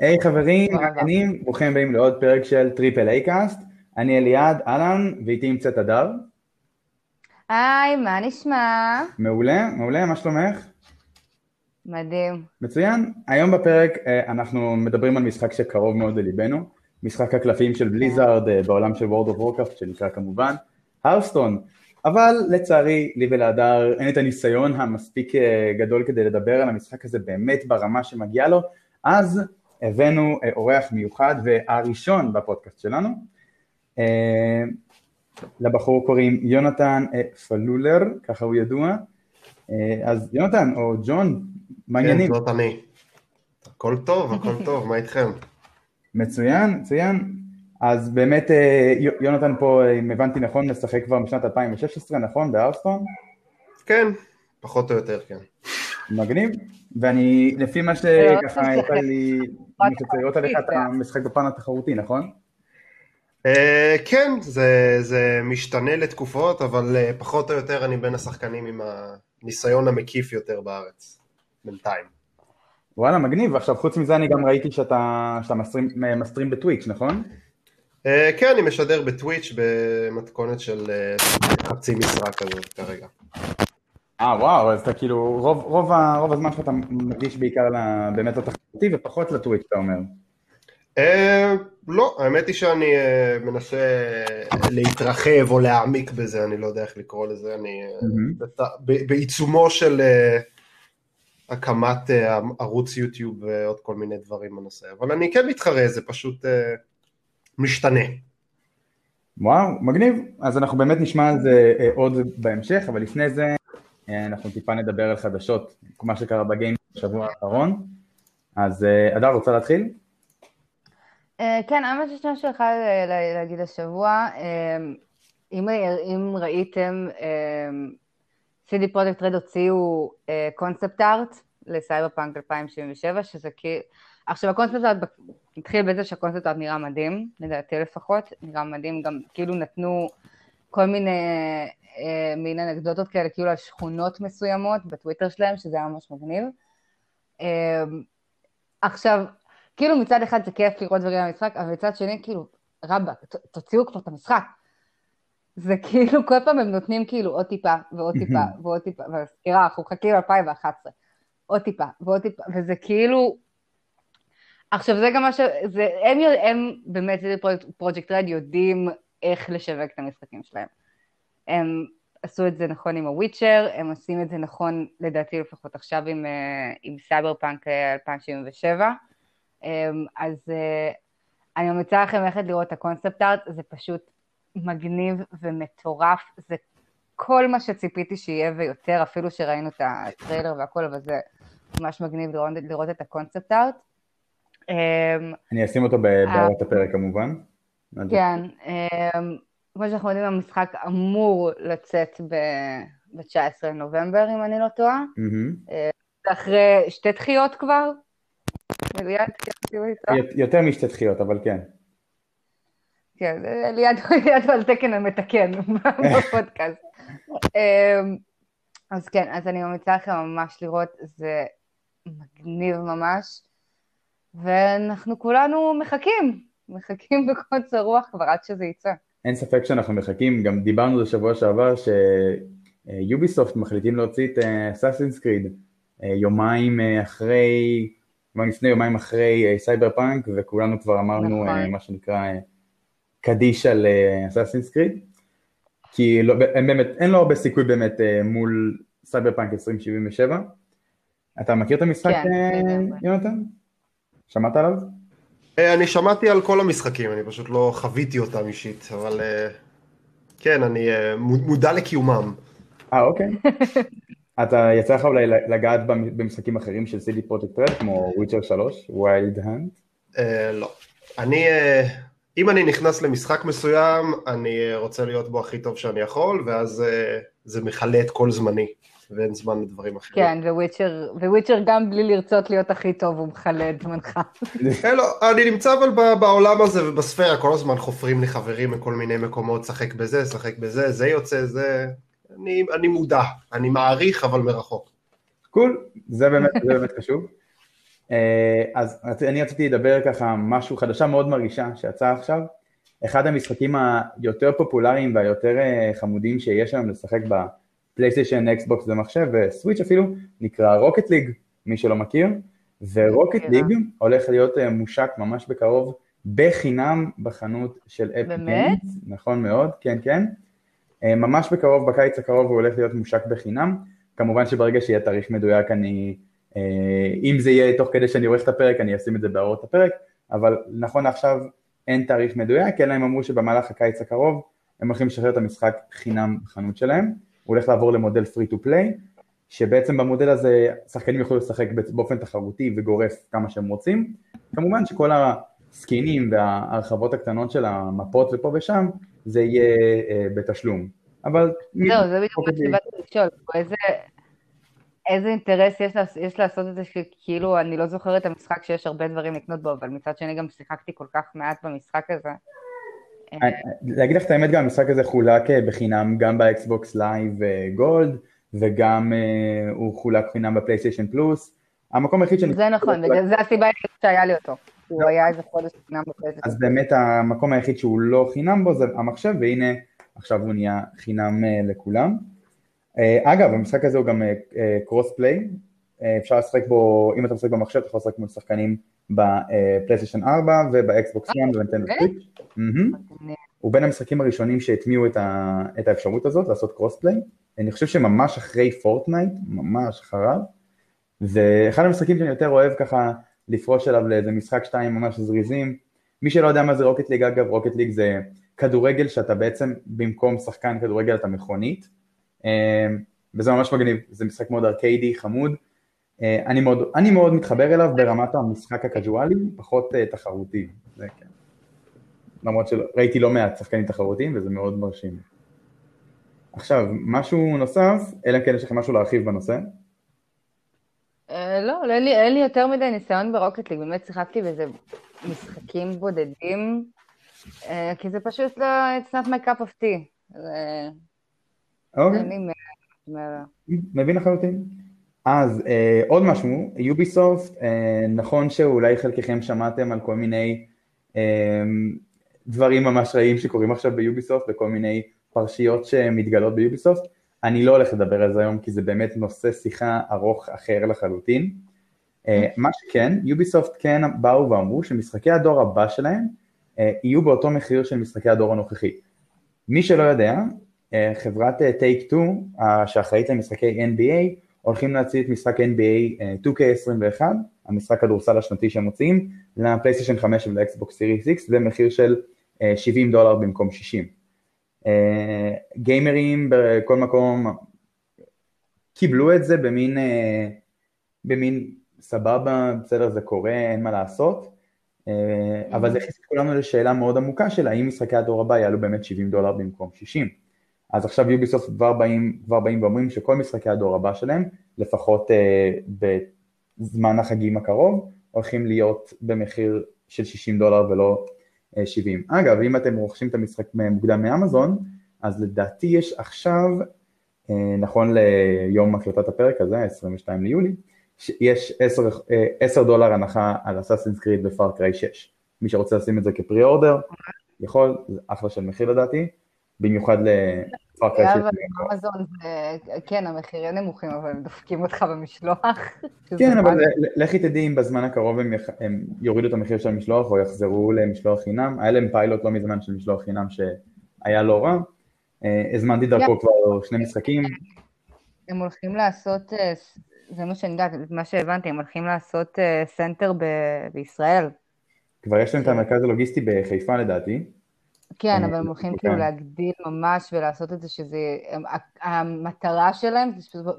היי hey, חברים, מה העניינים, ברוכים הבאים לעוד פרק של Triple A Cast. אני אליעד, אהלן, ואיתי נמצאת הדר. היי, מה נשמע? מעולה, מעולה, מה שלומך? מדהים. מצוין. היום בפרק אה, אנחנו מדברים על משחק שקרוב מאוד לליבנו, משחק הקלפים של Blizzard אה, בעולם של World of Warcraft, שנקרא כמובן Hearthstone. אבל לצערי, לי ולהדר אין את הניסיון המספיק אה, גדול כדי לדבר על המשחק הזה באמת ברמה שמגיעה לו, אז הבאנו אה, אורח מיוחד והראשון בפודקאסט שלנו. אה, לבחור קוראים יונתן פלולר, ככה הוא ידוע. אז יונתן, או ג'ון, מה העניינים? כן, זאת אני. הכל טוב, הכל טוב, מה איתכם? מצוין, מצוין. אז באמת אה, יונתן פה, אם הבנתי נכון, משחק כבר משנת 2016, נכון? בארסטון? כן, פחות או יותר, כן. מגניב, ואני, לפי מה שככה יצא לי, אני רוצה לראות עליך, אתה משחק בפן התחרותי, נכון? אה, כן, זה משתנה לתקופות, אבל אה, פחות או יותר אני בין השחקנים עם הניסיון המקיף יותר בארץ, בינתיים. וואלה, מגניב, עכשיו חוץ מזה אני גם ראיתי שאתה מסטרים בטוויץ', נכון? אה, כן, אני משדר בטוויץ' במתכונת של חצי משרה כזאת כרגע. אה וואו, אז אתה כאילו, רוב, רוב, רוב הזמן שאתה מגיש בעיקר באמת לתחרותי ופחות לטוויץ' אתה אומר. אה, לא, האמת היא שאני אה, מנסה להתרחב או להעמיק בזה, אני לא יודע איך לקרוא לזה, אני mm-hmm. בת, ב, בעיצומו של אה, הקמת אה, ערוץ יוטיוב ועוד כל מיני דברים בנושא, אבל אני כן מתחרה, זה פשוט... אה, משתנה. וואו, מגניב. אז אנחנו באמת נשמע על זה אה, עוד בהמשך, אבל לפני זה אנחנו טיפה נדבר על חדשות, מה שקרה בגיים בשבוע האחרון. אז אדר, אה, רוצה להתחיל? כן, האמת שיש משהו אחד להגיד השבוע. אם, ראיתם, CD פרויקט רד הוציאו קונספט ארט לסייבר פאנק 2077, שזה כאילו... עכשיו הקונספט ארט התחיל בזה שהקונספט ארט נראה מדהים, לדעתי לפחות, נראה מדהים, גם כאילו נתנו כל מיני אה, מין אנקדוטות כאלה, כאילו על שכונות מסוימות בטוויטר שלהם, שזה היה ממש מגניב. אה, עכשיו, כאילו מצד אחד זה כיף לראות דברים במשחק, אבל מצד שני, כאילו, רבאק, תוציאו כבר את המשחק. זה כאילו, כל פעם הם נותנים כאילו עוד טיפה ועוד טיפה ועוד טיפה, ומזכירה, אנחנו מחכים ל-2011, עוד טיפה ועוד טיפה, וזה כאילו, עכשיו זה גם מה ש... זה, הם, הם באמת, CD Projekt Red יודעים איך לשווק את המשחקים שלהם. הם עשו את זה נכון עם ה Witcher, הם עושים את זה נכון לדעתי לפחות עכשיו עם, אה, עם סייבר פאנק 2077. אז אה, אני ממליצה לכם ללכת לראות את ה concept art, זה פשוט מגניב ומטורף, זה כל מה שציפיתי שיהיה ויותר, אפילו שראינו את הטריילר והכל, אבל זה ממש מגניב לראות, לראות את הקונספט ארט. אמ, אני אשים אותו בהערת הפרק כמובן. כן, אמ, כמו שאנחנו יודעים המשחק אמור לצאת ב-19 לנובמבר אם אני לא טועה. אה, אחרי שתי דחיות כבר. יותר משתי דחיות אבל כן. כן, ליד על תקן המתקן בפודקאסט. אמ, אז כן, אז אני ממליצה לכם ממש לראות, זה מגניב ממש. ואנחנו כולנו מחכים, מחכים בקוצר רוח כבר עד שזה יצא. אין ספק שאנחנו מחכים, גם דיברנו על שבוע שעבר שיוביסופט מחליטים להוציא את אסאסינס uh, קריד uh, יומיים אחרי, כבר לפני יומיים אחרי סייבר פאנק, וכולנו כבר אמרנו נכון. מה שנקרא קדיש על Assassin's Creed, כי לא, אין, באמת, אין לו הרבה סיכוי באמת מול סייבר פאנק 2077. אתה מכיר את המשחק, כן, יונתן? שמעת עליו? אה, אני שמעתי על כל המשחקים, אני פשוט לא חוויתי אותם אישית, אבל אה, כן, אני אה, מודע לקיומם. אה, אוקיי. אתה יצא לך אולי לגעת במשחקים אחרים של CD Projekt Red, כמו Witcher 3, Wild Hunt? לא. אני, אם אני נכנס למשחק מסוים, אני רוצה להיות בו הכי טוב שאני יכול, ואז זה מכלה את כל זמני. ואין זמן לדברים אחרים. כן, Witcher, Witcher גם בלי לרצות להיות הכי טוב, הוא מכלה את זמנך. לא, אני נמצא אבל בעולם הזה ובספירה, כל הזמן חופרים לי חברים מכל מיני מקומות, שחק בזה, שחק בזה, זה יוצא, זה... אני, אני מודע, אני מעריך, אבל מרחוק. Cool, זה באמת, זה באמת חשוב. אז אני רציתי לדבר ככה משהו, חדשה מאוד מרגשת שיצאה עכשיו. אחד המשחקים היותר פופולריים והיותר חמודים שיש היום לשחק ב PlayStation, Xbox ומחשב ו Switch אפילו, נקרא Rocket League, מי שלא מכיר. ו Rocket League הולך להיות מושק ממש בקרוב בחינם בחנות של Epic באמת? נכון מאוד, כן כן. ממש בקרוב, בקיץ הקרוב הוא הולך להיות מושק בחינם. כמובן שברגע שיהיה תאריך מדויק אני, אם זה יהיה תוך כדי שאני עורך את הפרק אני אשים את זה בהערות הפרק, אבל נכון לעכשיו אין תאריך מדויק, אלא הם אמרו שבמהלך הקיץ הקרוב הם הולכים לשחרר את המשחק חינם בחנות שלהם, הוא הולך לעבור למודל free to play, שבעצם במודל הזה שחקנים יוכלו לשחק באופן תחרותי וגורף כמה שהם רוצים, כמובן שכל הסקינים וההרחבות הקטנות של המפות ופה ושם זה יהיה אה, בתשלום, אבל... זהו, זה בדיוק מה שבאתי לשאול, איזה, איזה אינטרס יש, יש לעשות את זה שכאילו אני לא זוכרת את המשחק שיש הרבה דברים לקנות בו, אבל מצד שני גם שיחקתי כל כך מעט במשחק הזה. להגיד לך את האמת, גם המשחק הזה חולק אה, בחינם גם ב Xbox Live Gold, וגם הוא חולק חינם ב PlayStation Plus. המקום היחיד שאני... זה נכון, בגלל זה הסיבה היחידה שהיה לי אותו. הוא היה איזה חודש חינם ב PlayStation. אז באמת המקום היחיד שהוא לא חינם בו זה המחשב, והנה עכשיו הוא נהיה חינם לכולם. אגב, המשחק הזה הוא גם cross play, אפשר לשחק בו, אם אתה משחק במחשב, אתה יכול לשחק מול שחקנים ב PlayStation 4 וב Xbox 1 וב Nintendo Switch. הוא בין המשחקים הראשונים שהטמיעו את, ה, את האפשרות הזאת לעשות cross play. אני חושב שממש אחרי Fortnite, ממש אחריו, זה אחד המשחקים שאני יותר אוהב ככה לפרוש אליו לאיזה משחק שתיים ממש זריזים. מי שלא יודע מה זה Rocket League, אגב, Rocket League זה כדורגל שאתה בעצם במקום שחקן כדורגל אתה מכונית, וזה ממש מגניב, זה משחק מאוד ארקיידי, חמוד. אני מאוד, אני מאוד מתחבר אליו ברמת המשחק הקזואלי, פחות תחרותי, זה כן. למרות שראיתי לא מעט שחקנים תחרותיים וזה מאוד מרשים. עכשיו, משהו נוסף, אלא אם כן יש לכם משהו להרחיב בנושא? לא, אין לי יותר מדי ניסיון ברוקט ליג, באמת שיחקתי באיזה משחקים בודדים, כי זה פשוט לא, it's not my cup of tea. אוקיי. מבין לחלוטין. אז עוד משהו, יוביסופט, נכון שאולי חלקכם שמעתם על כל מיני דברים ממש רעים שקורים עכשיו ביוביסופט וכל מיני פרשיות שמתגלות ביוביסופט, אני לא הולך לדבר על זה היום כי זה באמת נושא שיחה ארוך אחר לחלוטין. מה שכן, יוביסופט כן באו ואמרו שמשחקי הדור הבא שלהם יהיו באותו מחיר של משחקי הדור הנוכחי. מי שלא יודע, חברת טייק 2 שאחראית למשחקי NBA הולכים להציע את משחק NBA 2K21, המשחק כדורסל השנתי שהם מוציאים, לפלייסטיישן 5 ולאקסבוקס סיריס X במחיר של 70 דולר במקום 60. גיימרים בכל מקום קיבלו את זה במין, במין סבבה, בסדר זה קורה, אין מה לעשות, אבל זה הכניס את כולנו לשאלה מאוד עמוקה של האם משחקי הדור הבא יעלו באמת 70 דולר במקום 60. אז עכשיו יוביסופט כבר באים, כבר באים ואומרים שכל משחקי הדור הבא שלהם, לפחות בזמן החגים הקרוב, הולכים להיות במחיר של 60 דולר ולא 70. אגב, אם אתם רוכשים את המשחק מוקדם מאמזון, אז לדעתי יש עכשיו, נכון ליום הקלטת הפרק הזה, 22 ליולי, יש 10, 10 דולר הנחה על אסאסינס קריד ופארקריי 6. מי שרוצה לשים את זה כפרי אורדר, יכול, זה אחלה של מחיר לדעתי, במיוחד ל Far Cry 6. אבל אמזון, כן, המחירים נמוכים, אבל הם דופקים אותך במשלוח. כן, אבל לכי תדעי אם בזמן הקרוב הם יורידו את המחיר של המשלוח או יחזרו למשלוח חינם, היה להם פיילוט לא מזמן של משלוח חינם שהיה לא רע, הזמנתי דרכו כבר שני משחקים. הם הולכים לעשות, זה מה שאני יודעת, מה שהבנתי, הם הולכים לעשות center בישראל. כבר יש להם את המרכז הלוגיסטי בחיפה לדעתי. כן, אבל הם הולכים כאילו להגדיל ממש ולעשות את זה שזה, המטרה שלהם,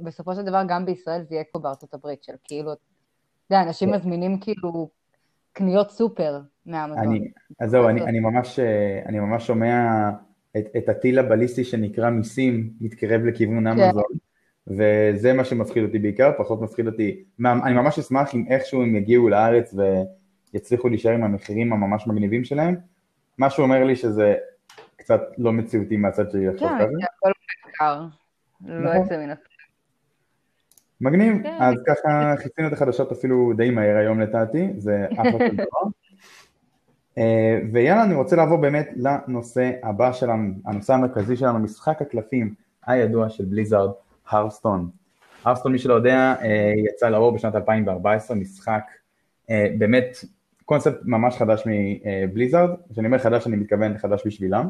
בסופו של דבר גם בישראל זה יהיה כמו בארצות הברית, של כאילו, אתה יודע, אנשים מזמינים כאילו קניות סופר מהאמזון. אז זהו, אני ממש שומע את הטיל הבליסטי שנקרא מיסים מתקרב לכיוון אמזון. וזה מה שמפחיד אותי בעיקר, פחות מפחיד אותי, אני ממש אשמח אם איכשהו הם יגיעו לארץ ויצליחו להישאר עם המחירים הממש מגניבים שלהם, משהו אומר לי שזה קצת לא מציאותי מהצד שלי לחשוב כזה. כן, כי הכל יקר, לא נכון. יוצא מן הסתם. מגניב, כן. אז ככה חיצינו את החדשות אפילו די מהר היום לדעתי, זה אחלה של דבר. אה, ויאללה, אני רוצה לעבור באמת לנושא הבא שלנו, הנושא המרכזי שלנו, משחק הקלפים הידוע של בליזארד, הרסטון. הרסטון, מי שלא יודע, אה, יצא לאור בשנת 2014, משחק אה, באמת קונספט ממש חדש מבליזארד, כשאני אומר חדש אני מתכוון חדש בשבילם.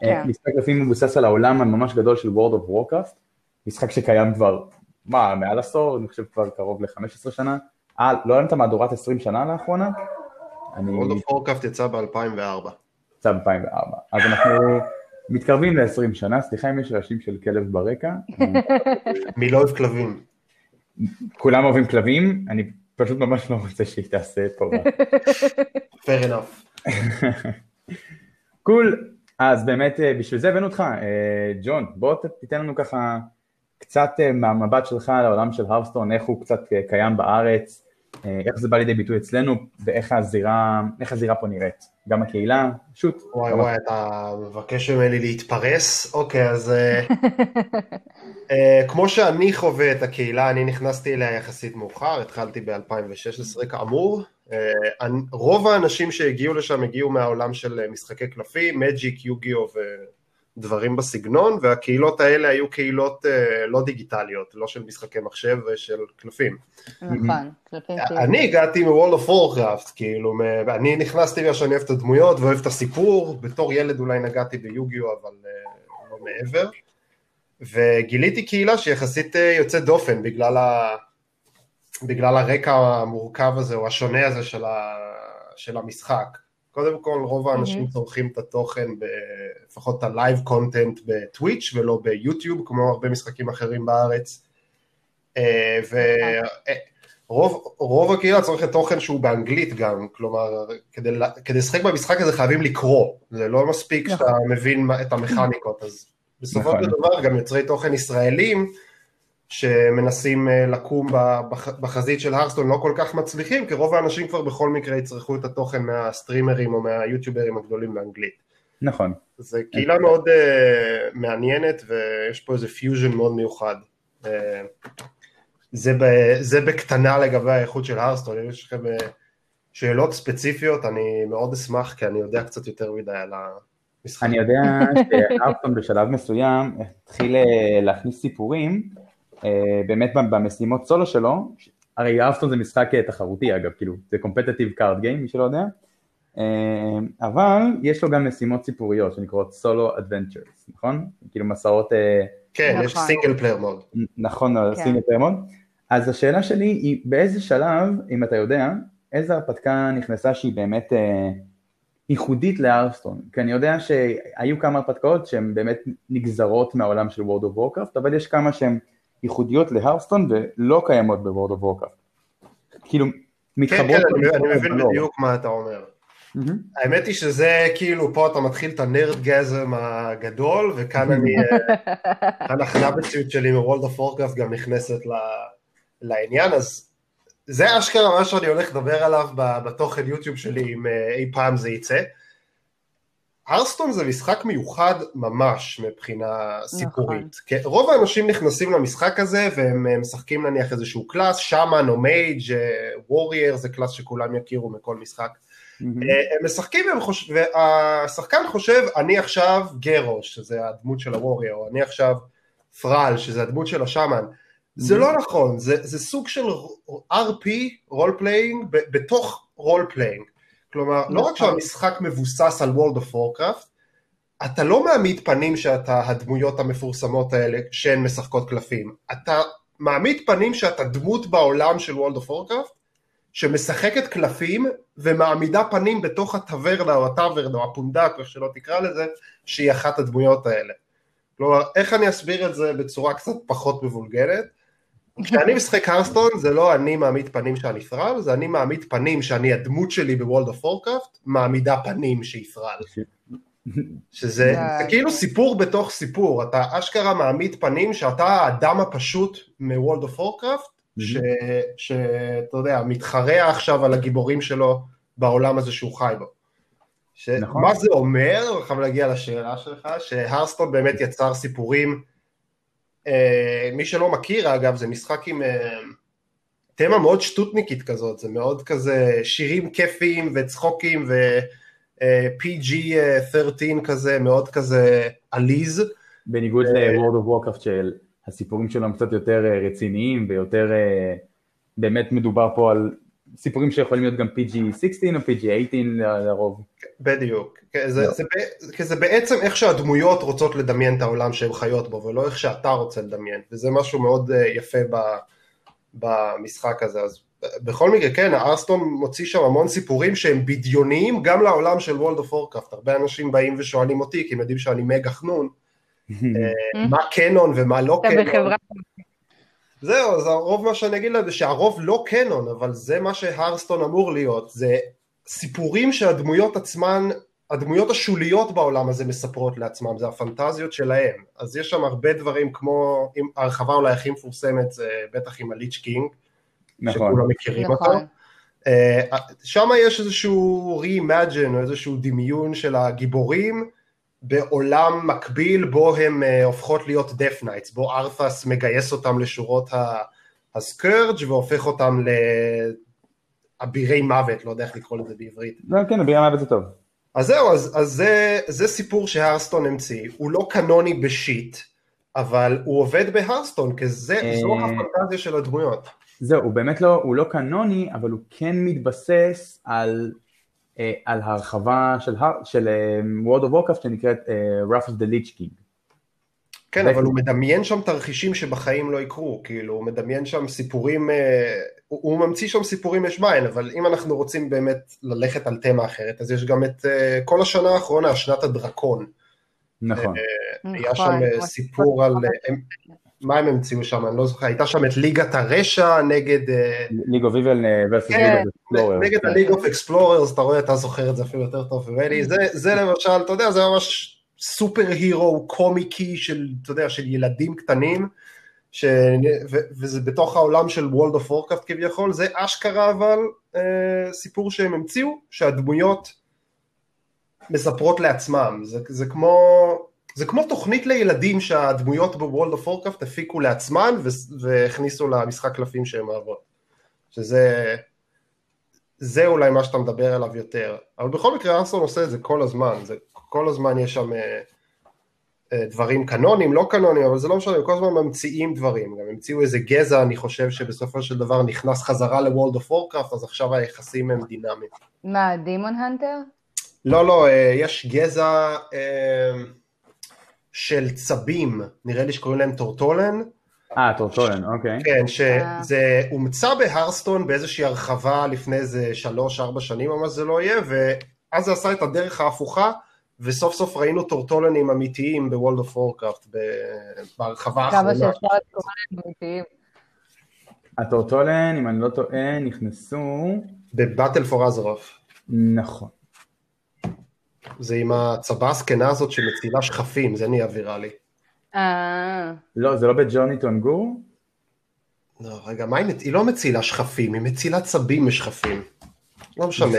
כן. משחק קלפים מבוסס על העולם הממש גדול של World of Warcraft, משחק שקיים כבר, מה, מעל עשור, אני חושב כבר קרוב ל-15 שנה. אה, לא היה את המהדורת 20 שנה לאחרונה? אני... World of Warcraft יצא ב-2004. יצא ב-2004. אז אנחנו מתקרבים ל-20 שנה, סליחה אם יש רעשים של כלב ברקע. מי לא אוהב כלבים? כולם אוהבים כלבים, אני פשוט ממש לא רוצה שהיא תעשה פה. fair enough. קול, אז באמת אה, בשביל זה הבאנו אותך, אה, ג'ון, בוא תיתן לנו ככה קצת אה, מהמבט שלך לעולם של הרסטון, איך הוא קצת קיים בארץ, איך זה בא לידי ביטוי אצלנו, ואיך הזירה, הזירה פה נראית, גם הקהילה, פשוט. וואי וואי, אתה מבקש ממני להתפרס? אוקיי, אז uh, uh, כמו שאני חווה את הקהילה, אני נכנסתי אליה יחסית מאוחר, התחלתי ב-2016 כאמור. Uh, רוב האנשים שהגיעו לשם הגיעו מהעולם של משחקי קלפים, Magic, Yu-Gi-Oh ו... דברים בסגנון, והקהילות האלה היו קהילות uh, לא דיגיטליות, לא של משחקי מחשב ושל קלפים. נכון, קלפים אני הגעתי מ World of Warcraft, כאילו, אני נכנסתי בגלל שאני אוהב את הדמויות ואוהב את הסיפור, בתור ילד אולי נגעתי ביוגיו, אבל uh, לא מעבר, וגיליתי קהילה שיחסית uh, יוצאת דופן בגלל, ה... בגלל הרקע המורכב הזה, או השונה הזה של, ה... של המשחק. קודם כל רוב האנשים mm-hmm. צורכים את התוכן, ב, לפחות את ה live content ב Twitch ולא ב YouTube, כמו הרבה משחקים אחרים בארץ. אה, ורוב הקהילה צורכת תוכן שהוא באנגלית גם, כלומר, כדי, כדי לשחק במשחק הזה חייבים לקרוא, זה לא מספיק שאתה נכון. מבין את המכניקות, אז בסופו של נכון. דבר גם יוצרי תוכן ישראלים, שמנסים אה, לקום בחזית של Hearthstone לא כל כך מצליחים, כי רוב האנשים כבר בכל מקרה יצרכו את התוכן מהסטרימרים או מהיוטיוברים הגדולים באנגלית. נכון. זה קהילה מאוד uh, מעניינת ויש פה איזה פיוז'ן מאוד מיוחד. Uh, זה, ב, זה בקטנה לגבי האיכות של Hearthstone, אם יש לכם uh, שאלות ספציפיות, אני מאוד אשמח, כי אני יודע קצת יותר מדי על המשחק. אני יודע ש Hearthstone בשלב מסוים התחיל להכניס סיפורים, באמת במשימות סולו שלו, הרי Hearthstone זה משחק אה, תחרותי אגב, כאילו זה competitive card game מי שלא יודע, אה, אבל יש לו גם משימות סיפוריות שנקראות solo adventures, נכון? כאילו מסעות... כן, יש single player mode. נכון, single player mode. אז השאלה שלי היא באיזה שלב, אם אתה יודע, איזה הרפתקה נכנסה שהיא באמת אה, ייחודית ל Hearthstone, כי אני יודע שהיו כמה הרפתקאות שהן באמת נגזרות מהעולם של World of Warcraft, אבל יש כמה שהן ייחודיות ל Hearthstone ולא קיימות ב World of Warcraft. כאילו, מתחברות... כן, כן, אני מבין בדיוק מה אתה אומר. האמת היא שזה כאילו פה אתה מתחיל את ה nerdgasm הגדול וכאן אני, כאן החנוניות שלי מ World of Warcraft גם נכנסת לעניין אז זה אשכרה מה שאני הולך לדבר עליו בתוכן YouTube שלי אם אה, אי פעם זה יצא. Hearthstone זה משחק מיוחד ממש מבחינה סיפורית. נכון. רוב האנשים נכנסים למשחק הזה והם משחקים נניח איזשהו class, shaman או mage, warrior זה class שכולם יכירו מכל משחק. Mm-hmm. הם משחקים והם חוש... והשחקן חושב אני עכשיו Garrosh שזה הדמות של ה warrior, או אני עכשיו Thrall שזה הדמות של ה shaman. Mm-hmm. זה לא נכון, זה, זה סוג של RP, role playing, בתוך role playing. כלומר, לא רק נכון. שהמשחק מבוסס על World of Warcraft, אתה לא מעמיד פנים שאתה הדמויות המפורסמות האלה שהן משחקות קלפים. אתה מעמיד פנים שאתה דמות בעולם של World of Warcraft, שמשחקת קלפים ומעמידה פנים בתוך הטברנה או הטברנה או הפונדק, איך שלא תקרא לזה, שהיא אחת הדמויות האלה. כלומר, איך אני אסביר את זה בצורה קצת פחות מבולגנת? כשאני משחק Hearthstone זה לא אני מעמיד פנים שאני Thrall, זה אני מעמיד פנים שאני הדמות שלי ב World of Warcraft, מעמידה פנים שהיא Thrall. שזה כאילו סיפור בתוך סיפור, אתה אשכרה מעמיד פנים שאתה האדם הפשוט מ World of Warcraft, שאתה יודע, מתחרע עכשיו על הגיבורים שלו בעולם הזה שהוא חי בו. ש... נכון. מה זה אומר, אני חייב להגיע לשאלה שלך, שהרסטון באמת יצר סיפורים מי שלא מכיר אגב, זה משחק עם תמה מאוד שטותניקית כזאת, זה מאוד כזה שירים כיפיים וצחוקים ו-PG-13 כזה, מאוד כזה עליז. בניגוד ל-World of Warcraft של הסיפורים שלו הם קצת יותר רציניים ויותר, באמת מדובר פה על סיפורים שיכולים להיות גם PG-16 או PG-18 לרוב. בדיוק, זה, זה, זה, זה בעצם איך שהדמויות רוצות לדמיין את העולם שהן חיות בו ולא איך שאתה רוצה לדמיין וזה משהו מאוד יפה ב, במשחק הזה. אז בכל מקרה כן הארסטון מוציא שם המון סיפורים שהם בדיוניים גם לעולם של וולד אוף אורקראפט הרבה אנשים באים ושואלים אותי כי הם יודעים שאני מגה חנון מה קנון ומה לא קנון זהו, אז הרוב מה שאני אגיד להם זה שהרוב לא קנון, אבל זה מה שהרסטון אמור להיות, זה סיפורים שהדמויות עצמן, הדמויות השוליות בעולם הזה מספרות לעצמם, זה הפנטזיות שלהם, אז יש שם הרבה דברים כמו, ההרחבה אולי הכי מפורסמת זה בטח עם הליץ' קינג, נכון, שכולם מכירים נכון. אותו, שם יש איזשהו re-imagine או איזשהו דמיון של הגיבורים, בעולם מקביל בו הן uh, הופכות להיות death knights, בו Arthas מגייס אותם לשורות ה Scourge והופך אותם לאבירי מוות, לא יודע איך לקרוא לזה בעברית. לא, כן, אבירי מוות זה טוב. אז זהו, אז, אז זה, זה סיפור ש Hearthstone המציא, הוא לא קנוני ב shit, אבל הוא עובד ב Hearthstone, כי זה, זו אה, הפנטזיה של הדמויות. זהו, הוא באמת לא, הוא לא קנוני, אבל הוא כן מתבסס על אה, על הרחבה של, של אה, World of Warcraft שנקראת אה, Wrath of the Lich King. כן, אבל הוא מדמיין שם תרחישים שבחיים לא יקרו, כאילו, הוא מדמיין שם סיפורים, הוא, הוא ממציא שם סיפורים יש מאין, אבל אם אנחנו רוצים באמת ללכת על תמה אחרת, אז יש גם את כל השנה האחרונה, שנת הדרקון. נכון. היה שם נכון. סיפור על, מה הם המציאו שם, אני לא זוכר, הייתה שם את ליגת הרשע נגד... League of Evil versus League of Explorers. נגד ה League of Explorers, אתה רואה, אתה זוכר את זה אפילו יותר טוב ממני, זה למשל, אתה יודע, זה ממש super hero קומיקי של, אתה יודע, של ילדים קטנים, ש... ו... וזה בתוך העולם של World of Warcraft כביכול, זה אשכרה אבל אה, סיפור שהם המציאו, שהדמויות מספרות לעצמם, זה, זה כמו... זה כמו תוכנית לילדים שהדמויות ב World of Warcraft הפיקו לעצמן והכניסו למשחק קלפים שהם אוהבות. שזה זה אולי מה שאתה מדבר עליו יותר. אבל בכל מקרה הארסטון עושה את זה כל הזמן, זה, כל הזמן יש שם אה, אה, דברים קאנוניים, לא קאנוניים, אבל זה לא משנה, כל הזמן ממציאים דברים, גם המציאו איזה גזע, אני חושב שבסופו של דבר נכנס חזרה ל World of Warcraft, אז עכשיו היחסים הם דינמיים. מה, Demon Hunter? לא, לא, אה, יש גזע... אה, של צבים, נראה לי שקוראים להם Tortollan. אה, Tortollan, אוקיי. כן, שזה הומצא בהארסטון באיזושהי הרחבה לפני איזה שלוש-ארבע שנים או מה זה לא יהיה, ואז זה עשה את הדרך ההפוכה, וסוף סוף ראינו טורטולנים אמיתיים ב World of Warcraft, בהרחבה האחרונה. כמה שאפשר לקרוא להם אמיתיים. ה Tortollan, אם אני לא טועה, נכנסו... ב Battle for Azeroth. נכון. זה עם הצבא הזקנה הזאת שמצילה שכפים, זה נהיה ויראלי. אה... לא, זה לא בג'וני טונגור? לא, רגע, מה היא, היא לא מצילה שכפים, היא מצילה צבים משכפים. לא משנה.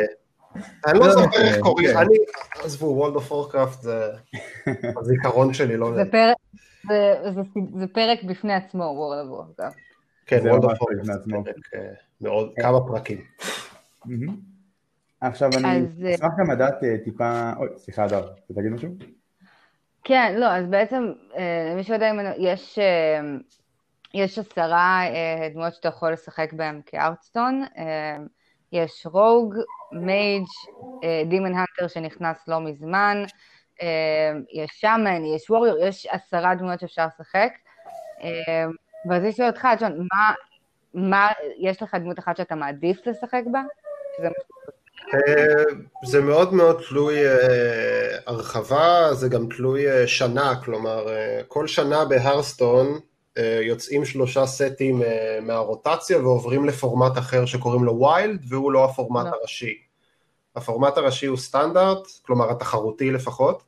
אני לא זוכר איך קוראים, כן. אני, עזבו, וולד אוף אורקראפט זה הזיכרון שלי, לא... זה פרק בפני עצמו, וולד אוף אורקראפט. כן, וולד אוף אורקראפט, מאוד, כמה פרקים. עכשיו אני אה, אשמח גם לדעת אה, טיפה, אוי, סליחה, אדר, אתה תגיד משהו? כן, לא, אז בעצם, אה, למי שיודע, יש, יש עשרה דמויות שאתה יכול לשחק בהן כארטסטון, יש רוג, מייג', דימן הנטר שנכנס לא מזמן, יש שמן, יש ווריור, יש עשרה דמויות שאפשר לשחק. ואז יש לי אותך, ג'ון, מה, מה, יש לך דמות אחת שאתה מעדיף לשחק בה? שזה אה, זה מאוד מאוד תלוי אה, הרחבה, זה גם תלוי אה, שנה, כלומר כל שנה בהרסטון יוצאים שלושה סטים מהרוטציה ועוברים לפורמט אחר שקוראים לו ויילד והוא לא הפורמט לא. הראשי. הפורמט הראשי הוא סטנדרט, כלומר התחרותי לפחות,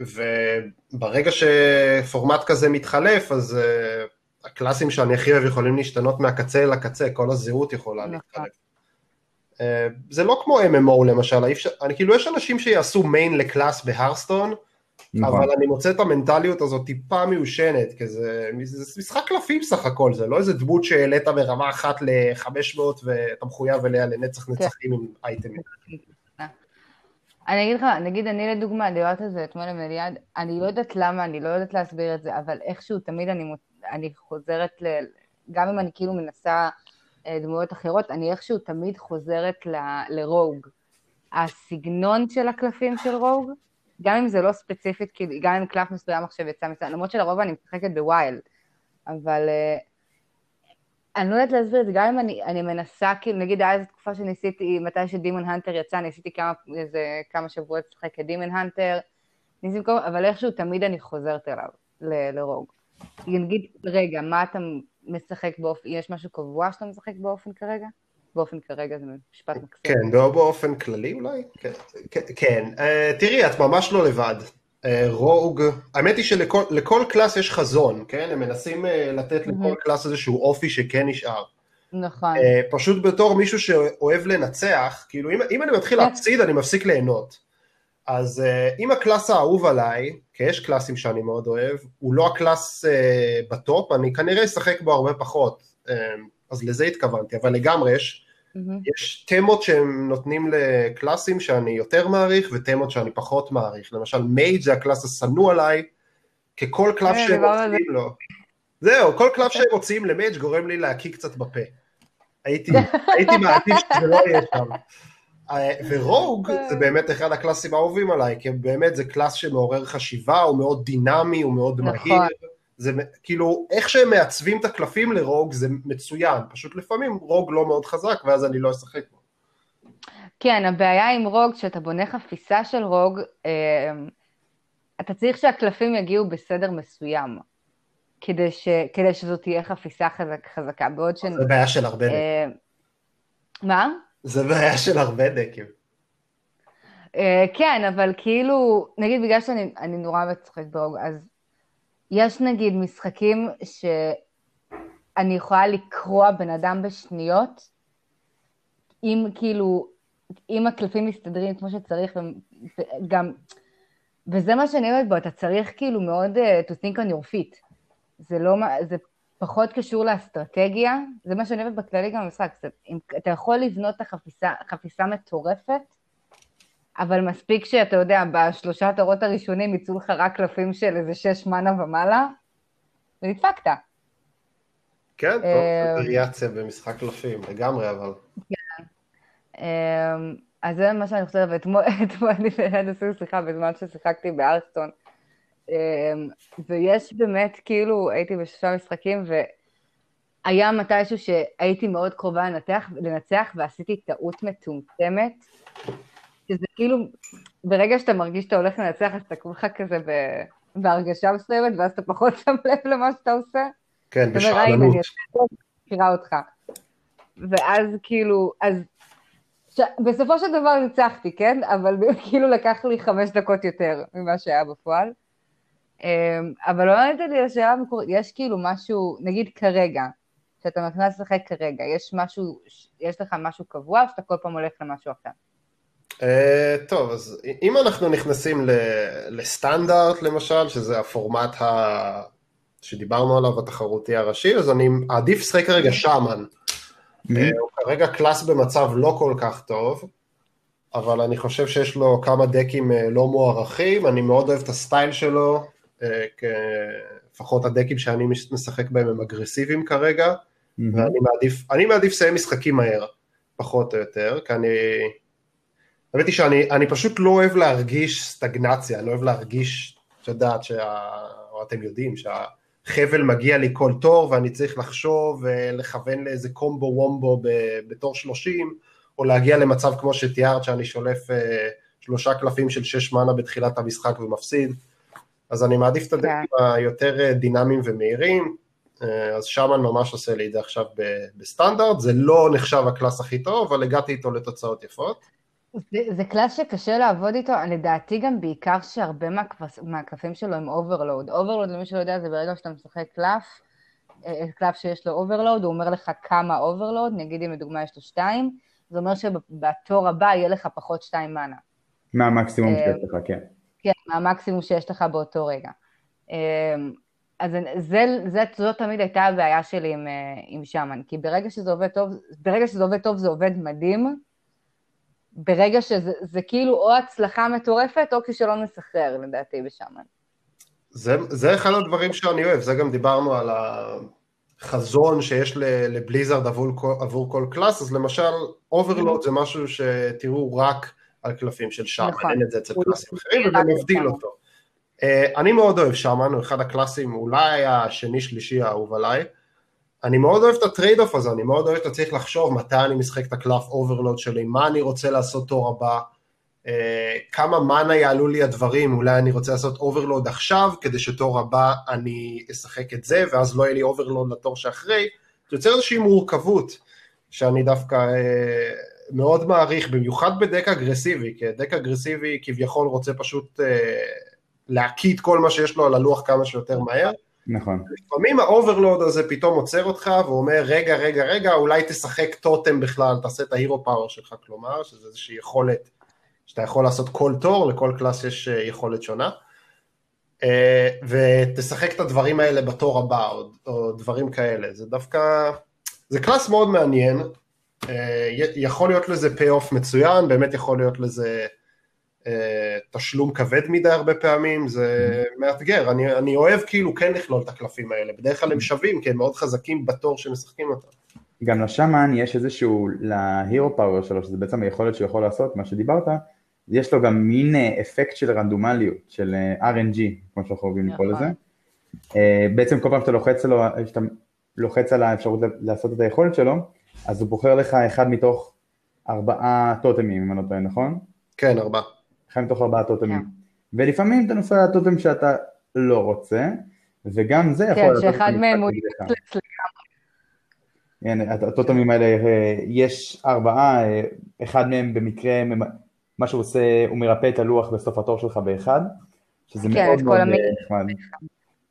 וברגע שפורמט כזה מתחלף אז הקלאסים שאני הכי אוהב יכולים להשתנות מהקצה אל הקצה, כל הזהות יכולה נכון. להתחלף. זה לא כמו MMO למשל, אני, כאילו יש אנשים שיעשו מיין לקלאס בהרסטון, נכון. אבל אני מוצא את המנטליות הזאת טיפה מיושנת, כי זה, זה משחק קלפים סך הכל, זה לא איזה דמות שהעלית ברמה אחת ל-500 ואתה מחויב אליה לנצח כן. נצחים עם אייטמים. אני אגיד לך, נגיד אני לדוגמה, דיברת על זה אתמול עם אליעד, אני לא יודעת למה, אני לא יודעת להסביר את זה, אבל איכשהו תמיד אני, אני חוזרת, ל, גם אם אני כאילו מנסה אה, דמויות אחרות, אני איכשהו תמיד חוזרת ל, לרוג. הסגנון של הקלפים של רוג, גם אם זה לא ספציפית, כאילו, גם אם קלף מסוים עכשיו יצא מסוים, למרות שלרוב אני משחקת בוויילד, אבל uh, אני לא יודעת להסביר את זה, גם אם אני, אני מנסה, כאילו, נגיד היה איזו תקופה שניסיתי, מתי שדימון הנטר יצא, ניסיתי כמה, איזה, כמה שבועות לשחק כדימון הנטר, ניסיתי כל, אבל איכשהו תמיד אני חוזרת אליו, ל, ל Rogue. נגיד, רגע, מה אתה משחק באופן, יש משהו קבוע שאתה משחק באופן כרגע? באופן כרגע זה משפט מקסים. כן, באופן כללי אולי? כן, כן. כן. Uh, תראי, את ממש לא לבד. Uh, Rogue, האמת היא שלכל class יש חזון, כן? הם מנסים uh, לתת. לכל class איזשהו אופי שכן נשאר. נכון. פשוט בתור מישהו שאוהב לנצח, כאילו אם, אם אני מתחיל להפסיד אני מפסיק ליהנות. אז uh, אם ה class האהוב עליי, כי יש classים שאני מאוד אוהב, הוא לא ה class uh, ב top, אני כנראה אשחק בו הרבה פחות. Uh, אז לזה התכוונתי, אבל לגמרי יש, mm-hmm. יש תמות שהם נותנים ל classים שאני יותר מעריך ותמות שאני פחות מעריך, למשל Mage זה ה class השנוא עליי, ככל קלף שהם מוציאים לו. זהו, כל קלף שהם מוציאים ל Mage גורם לי להקיא קצת בפה. הייתי, הייתי מעדיף שזה לא יהיה שם. אה, ורוג זה באמת אחד הקלאסים האהובים עליי, כי באמת זה קלאס שמעורר חשיבה, הוא מאוד דינמי, הוא מאוד נכון. מהיר. זה כאילו, איך שהם מעצבים את הקלפים לרוג זה מצוין, פשוט לפעמים רוג לא מאוד חזק ואז אני לא אשחק בו. כן, הבעיה עם רוג, כשאתה בונה חפיסה של רוג, אה, אתה צריך שהקלפים יגיעו בסדר מסוים, כדי, ש, כדי שזאת תהיה חפיסה חזק, חזקה, בעוד ש... זה בעיה של הרבה אה. מה? זה בעיה של הרבה דקים. אה, כן, אבל כאילו, נגיד בגלל שאני נורא מצחק ברוג, אז יש נגיד משחקים שאני יכולה לקרוע בן אדם בשניות, אם כאילו, אם הקלפים מסתדרים כמו שצריך, וגם, וזה מה שאני אוהבת בו, אתה צריך כאילו מאוד uh, to think on your feet. זה לא, זה פחות קשור לאסטרטגיה, זה מה שאני אוהבת בכללי גם במשחק, אתה יכול לבנות את החפיסה, חפיסה מטורפת, אבל מספיק שאתה יודע, בשלושה תורות הראשונים יצאו לך רק קלפים של איזה שש מנה ומעלה, ונדפקת. כן, טוב, אה, וריאציה במשחק קלפים, לגמרי אבל. כן. אה, אז זה מה שאני חושבת, ואתמול אני עשינו שיחה בזמן ששיחקתי בארסטון, ויש באמת, כאילו, הייתי בשלושה משחקים, והיה מתישהו שהייתי מאוד קרובה לנצח, לנצח ועשיתי טעות מטומטמת, שזה כאילו, ברגע שאתה מרגיש שאתה הולך לנצח, אז אתה כולך כזה בהרגשה מסוימת, ואז אתה פחות שם לב למה שאתה עושה. כן, בשאלנות. אני מכירה אותך. ואז כאילו, אז ש... בסופו של דבר ניצחתי, כן? אבל כאילו לקח לי חמש דקות יותר ממה שהיה בפועל. אמ, אבל לא ענית לי לשאלה המקורית, יש כאילו משהו, נגיד כרגע, שאתה נכנס לשחק כרגע, יש משהו, יש לך משהו קבוע, או שאתה כל פעם הולך למשהו אחר? Uh, טוב, אז אם אנחנו נכנסים לסטנדרט למשל, שזה הפורמט ה... שדיברנו עליו, התחרותי הראשי, אז אני עדיף לשחק כרגע שאמן. Mm-hmm. Uh, הוא כרגע קלאס במצב לא כל כך טוב, אבל אני חושב שיש לו כמה דקים uh, לא מוערכים, אני מאוד אוהב את הסטייל שלו, לפחות הדקים שאני משחק בהם הם אגרסיביים כרגע, mm-hmm. ואני מעדיף, מעדיף לסיים משחקים מהר, פחות או יותר, כי אני... האמת היא שאני פשוט לא אוהב להרגיש סטגנציה, אני לא אוהב להרגיש, את יודעת, שה... או אתם יודעים, שהחבל מגיע לי כל תור ואני צריך לחשוב ולכוון לאיזה קומבו וומבו בתור 30, או להגיע למצב כמו שתיארת, שאני שולף אה, שלושה קלפים של שש מנה בתחילת המשחק ומפסיד, אז אני מעדיף את הדברים כן. היותר אה, דינמיים ומהירים, אה, אז Shaman ממש עושה לי את זה עכשיו בסטנדרט, זה לא נחשב ה class הכי טוב, אבל הגעתי איתו לתוצאות יפות. זה, זה class שקשה לעבוד איתו, לדעתי גם בעיקר שהרבה מהקלפים שלו הם overload. Overload, למי שלא יודע, זה ברגע שאתה משחק קלף, אה, קלף שיש לו overload, הוא אומר לך כמה overload, נגיד אם לדוגמה יש לו שתיים, זה אומר שבתור הבא יהיה לך פחות שתיים מאנה. מהמקסימום שיש לך, כן. כן, מהמקסימום שיש לך באותו רגע. אז זה, זה, זאת תמיד הייתה הבעיה שלי עם, עם שמן, כי ברגע שזה עובד טוב, ברגע שזה עובד טוב זה עובד מדהים, ברגע שזה זה כאילו או הצלחה מטורפת או כישלון מסחרר לדעתי בשמן. זה, זה אחד הדברים שאני אוהב, זה גם דיברנו על החזון שיש לבליזרד עבור, עבור כל קלאס, אז למשל Overload זה משהו שתראו רק על קלפים של Shaman, נכון. אין את זה אצל classים אחרים, וזה מבדיל אותו. Uh, אני מאוד אוהב Shaman, הוא אחד ה classים, אולי השני שלישי האהוב עליי. אני מאוד אוהב את ה trade-off הזה, אני מאוד אוהב שאתה צריך לחשוב מתי אני משחק את הקלף overload שלי, מה אני רוצה לעשות תור הבא, אה, כמה מאנה יעלו לי הדברים, אולי אני רוצה לעשות overload עכשיו, כדי שתור הבא אני אשחק את זה, ואז לא יהיה לי overload לתור שאחרי, זה יוצר איזושהי מורכבות, שאני דווקא אה, מאוד מעריך, במיוחד ב deck אגרסיבי, כי deck אגרסיבי כביכול רוצה פשוט אה, להקיא את כל מה שיש לו על הלוח כמה שיותר מהר, נכון. לפעמים ה overload הזה פתאום עוצר אותך ואומר רגע רגע רגע אולי תשחק טוטם בכלל, תעשה את ה hero power שלך. כלומר, שזה איזושהי יכולת שאתה יכול לעשות כל תור, לכל class יש אה, יכולת שונה, אה, ותשחק את הדברים האלה בתור הבא או, או דברים כאלה, זה דווקא, זה class מאוד מעניין, יכול להיות לזה payoff מצוין, באמת יכול להיות לזה אה, תשלום כבד מדי הרבה פעמים, זה mm-hmm. מאתגר, אני, אני אוהב כאילו כן לכלול את הקלפים האלה, בדרך כלל הם שווים כי הם מאוד חזקים בתור שמשחקים אותם. גם ל Shaman יש איזשהו, ל hero power שלו, שזה בעצם היכולת שהוא יכול לעשות, מה שדיברת, יש לו גם מין אה, אפקט של רנדומליות, של אה, RNG, כמו שאנחנו אוהבים לקרוא לזה. בעצם כל פעם שאתה לוחץ, לו, שאתה לוחץ על האפשרות לעשות את היכולת שלו, אז הוא בוחר לך אחד מתוך ארבעה טוטמים, אם אני לא טועה, נכון? כן, ארבעה. אחד מתוך ארבעה טוטמים. כן. ולפעמים אתה נופל על הטוטם שאתה לא רוצה, וגם זה יכול... כן, שאחד מהם הוא הנה, הטוטמים האלה, אה, יש ארבעה, אה, אחד מהם במקרה, מה שהוא עושה, הוא מרפא את הלוח בסוף התור שלך באחד, שזה כן, מאוד מאוד נחמד.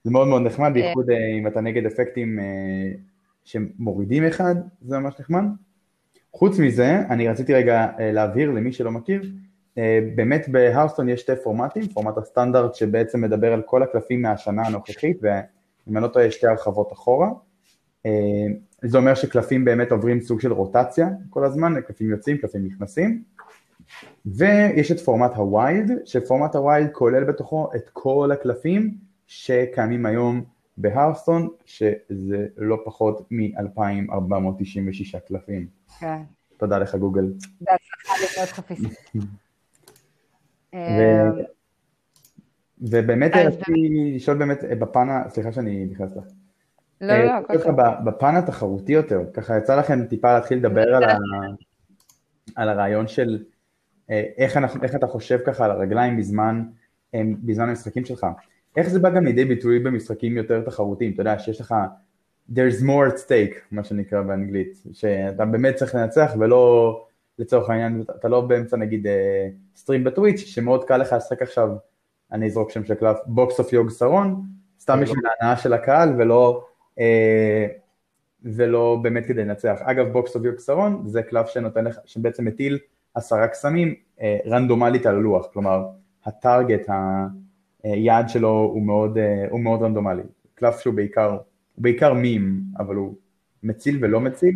זה מאוד מאוד נחמד, בייחוד אה, אם אתה נגד אפקטים שמורידים אחד, זה ממש נחמד. חוץ מזה, אני רציתי רגע להבהיר למי שלא מכיר, אה, באמת בהארסטון יש שתי פורמטים, פורמט הסטנדרט שבעצם מדבר על כל הקלפים מהשנה הנוכחית, ואם אני לא טועה שתי הרחבות אחורה. אה, זה אומר שקלפים באמת עוברים סוג של רוטציה כל הזמן, קלפים יוצאים, קלפים נכנסים. ויש את פורמט הוויילד, שפורמט הוויילד כולל בתוכו את כל הקלפים שקיימים היום בהארסטון, שזה לא פחות מ-2,496 קלפים. כן. תודה לך גוגל. בהצלחה לבנות חפיסה. אמ, ובאמת רציתי לשאול באמת אה, בפן, סליחה שאני נכנס לך. לא, אה, לא, הכל טוב. בפן התחרותי יותר, ככה יצא לכם טיפה להתחיל לדבר על, ה... על הרעיון של אה, איך, אנחנו, איך אתה חושב ככה על הרגליים בזמן, בזמן המשחקים שלך. איך זה בא גם לידי ביטוי במשחקים יותר תחרותיים, אתה יודע שיש לך there's more at stake, מה שנקרא באנגלית, שאתה באמת צריך לנצח ולא לצורך העניין, אתה לא באמצע נגיד stream אה, ב Twitch, שמאוד קל לך לשחק עכשיו, אני אזרוק שם של קלף, Box of Yogg-Saron, סתם בשביל ההנאה של הקהל ולא, אה, ולא באמת כדי לנצח. אגב, בוקס אוף יוג שרון זה קלף שנותן לך, שבעצם מטיל עשרה קסמים אה, רנדומלית על הלוח, כלומר, הטארגט, היעד שלו הוא מאוד, הוא מאוד רנדומלי. קלף שהוא בעיקר, בעיקר מים, אבל הוא מציל ולא מציל?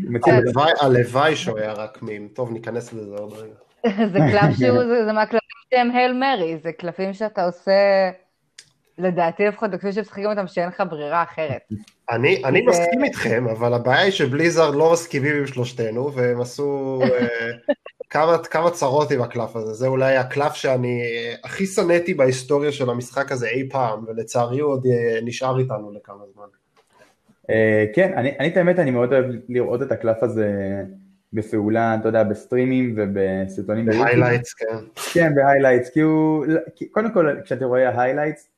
הלוואי שהוא היה רק מים, טוב ניכנס לזה עוד רגע. זה קלף שהוא, זה מהקלפים שהם הל מרי, זה קלפים שאתה עושה, לדעתי לפחות, בכפי שמשחקים אותם שאין לך ברירה אחרת. אני מסכים איתכם, אבל הבעיה היא ש Blizzard לא מסכימים עם שלושתנו, והם עשו אה, כמה צרות עם הקלף הזה, זה אולי הקלף שאני הכי שנאתי בהיסטוריה של המשחק הזה אי פעם, ולצערי הוא עוד אה, נשאר איתנו לכמה זמן. אה, כן, אני את האמת, אני מאוד אוהב לראות את הקלף הזה בפעולה, אתה יודע, בסטרימים ובסרטונים. ב highlights, כן. כן, ב highlights, כי הוא, קודם כל, כשאתה רואה highlights,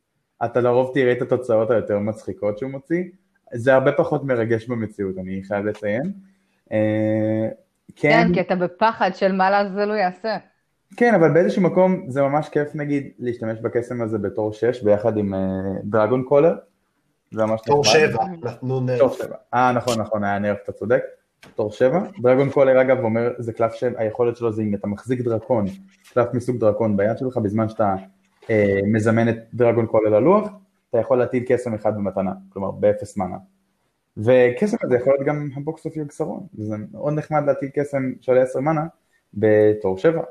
אתה לרוב תראה את התוצאות היותר מצחיקות שהוא מוציא, זה הרבה פחות מרגש במציאות, אני חייב לציין. אה, כן, כן כי אתה בפחד של מה לעזאזל הוא יעשה. כן, אבל באיזשהו מקום זה ממש כיף נגיד להשתמש בקסם הזה בתור 6 ביחד עם Dragon אה, caller. זה ממש תור שבע, נתנו nerf. אה נכון נכון, היה nerf, אתה צודק. תור שבע. Dragon caller אגב אומר, זה קלף שהיכולת שלו זה אם אתה מחזיק דרקון, קלף מסוג דרקון ביד שלך, בזמן שאתה אה, מזמן את Dragon caller אל הלוח, אתה יכול להטיל קסם אחד במתנה, כלומר באפס mana. וקסם הזה יכול להיות גם ה Box of Yogg-Saron, זה מאוד נחמד להטיל קסם של 10 mana בתור 7.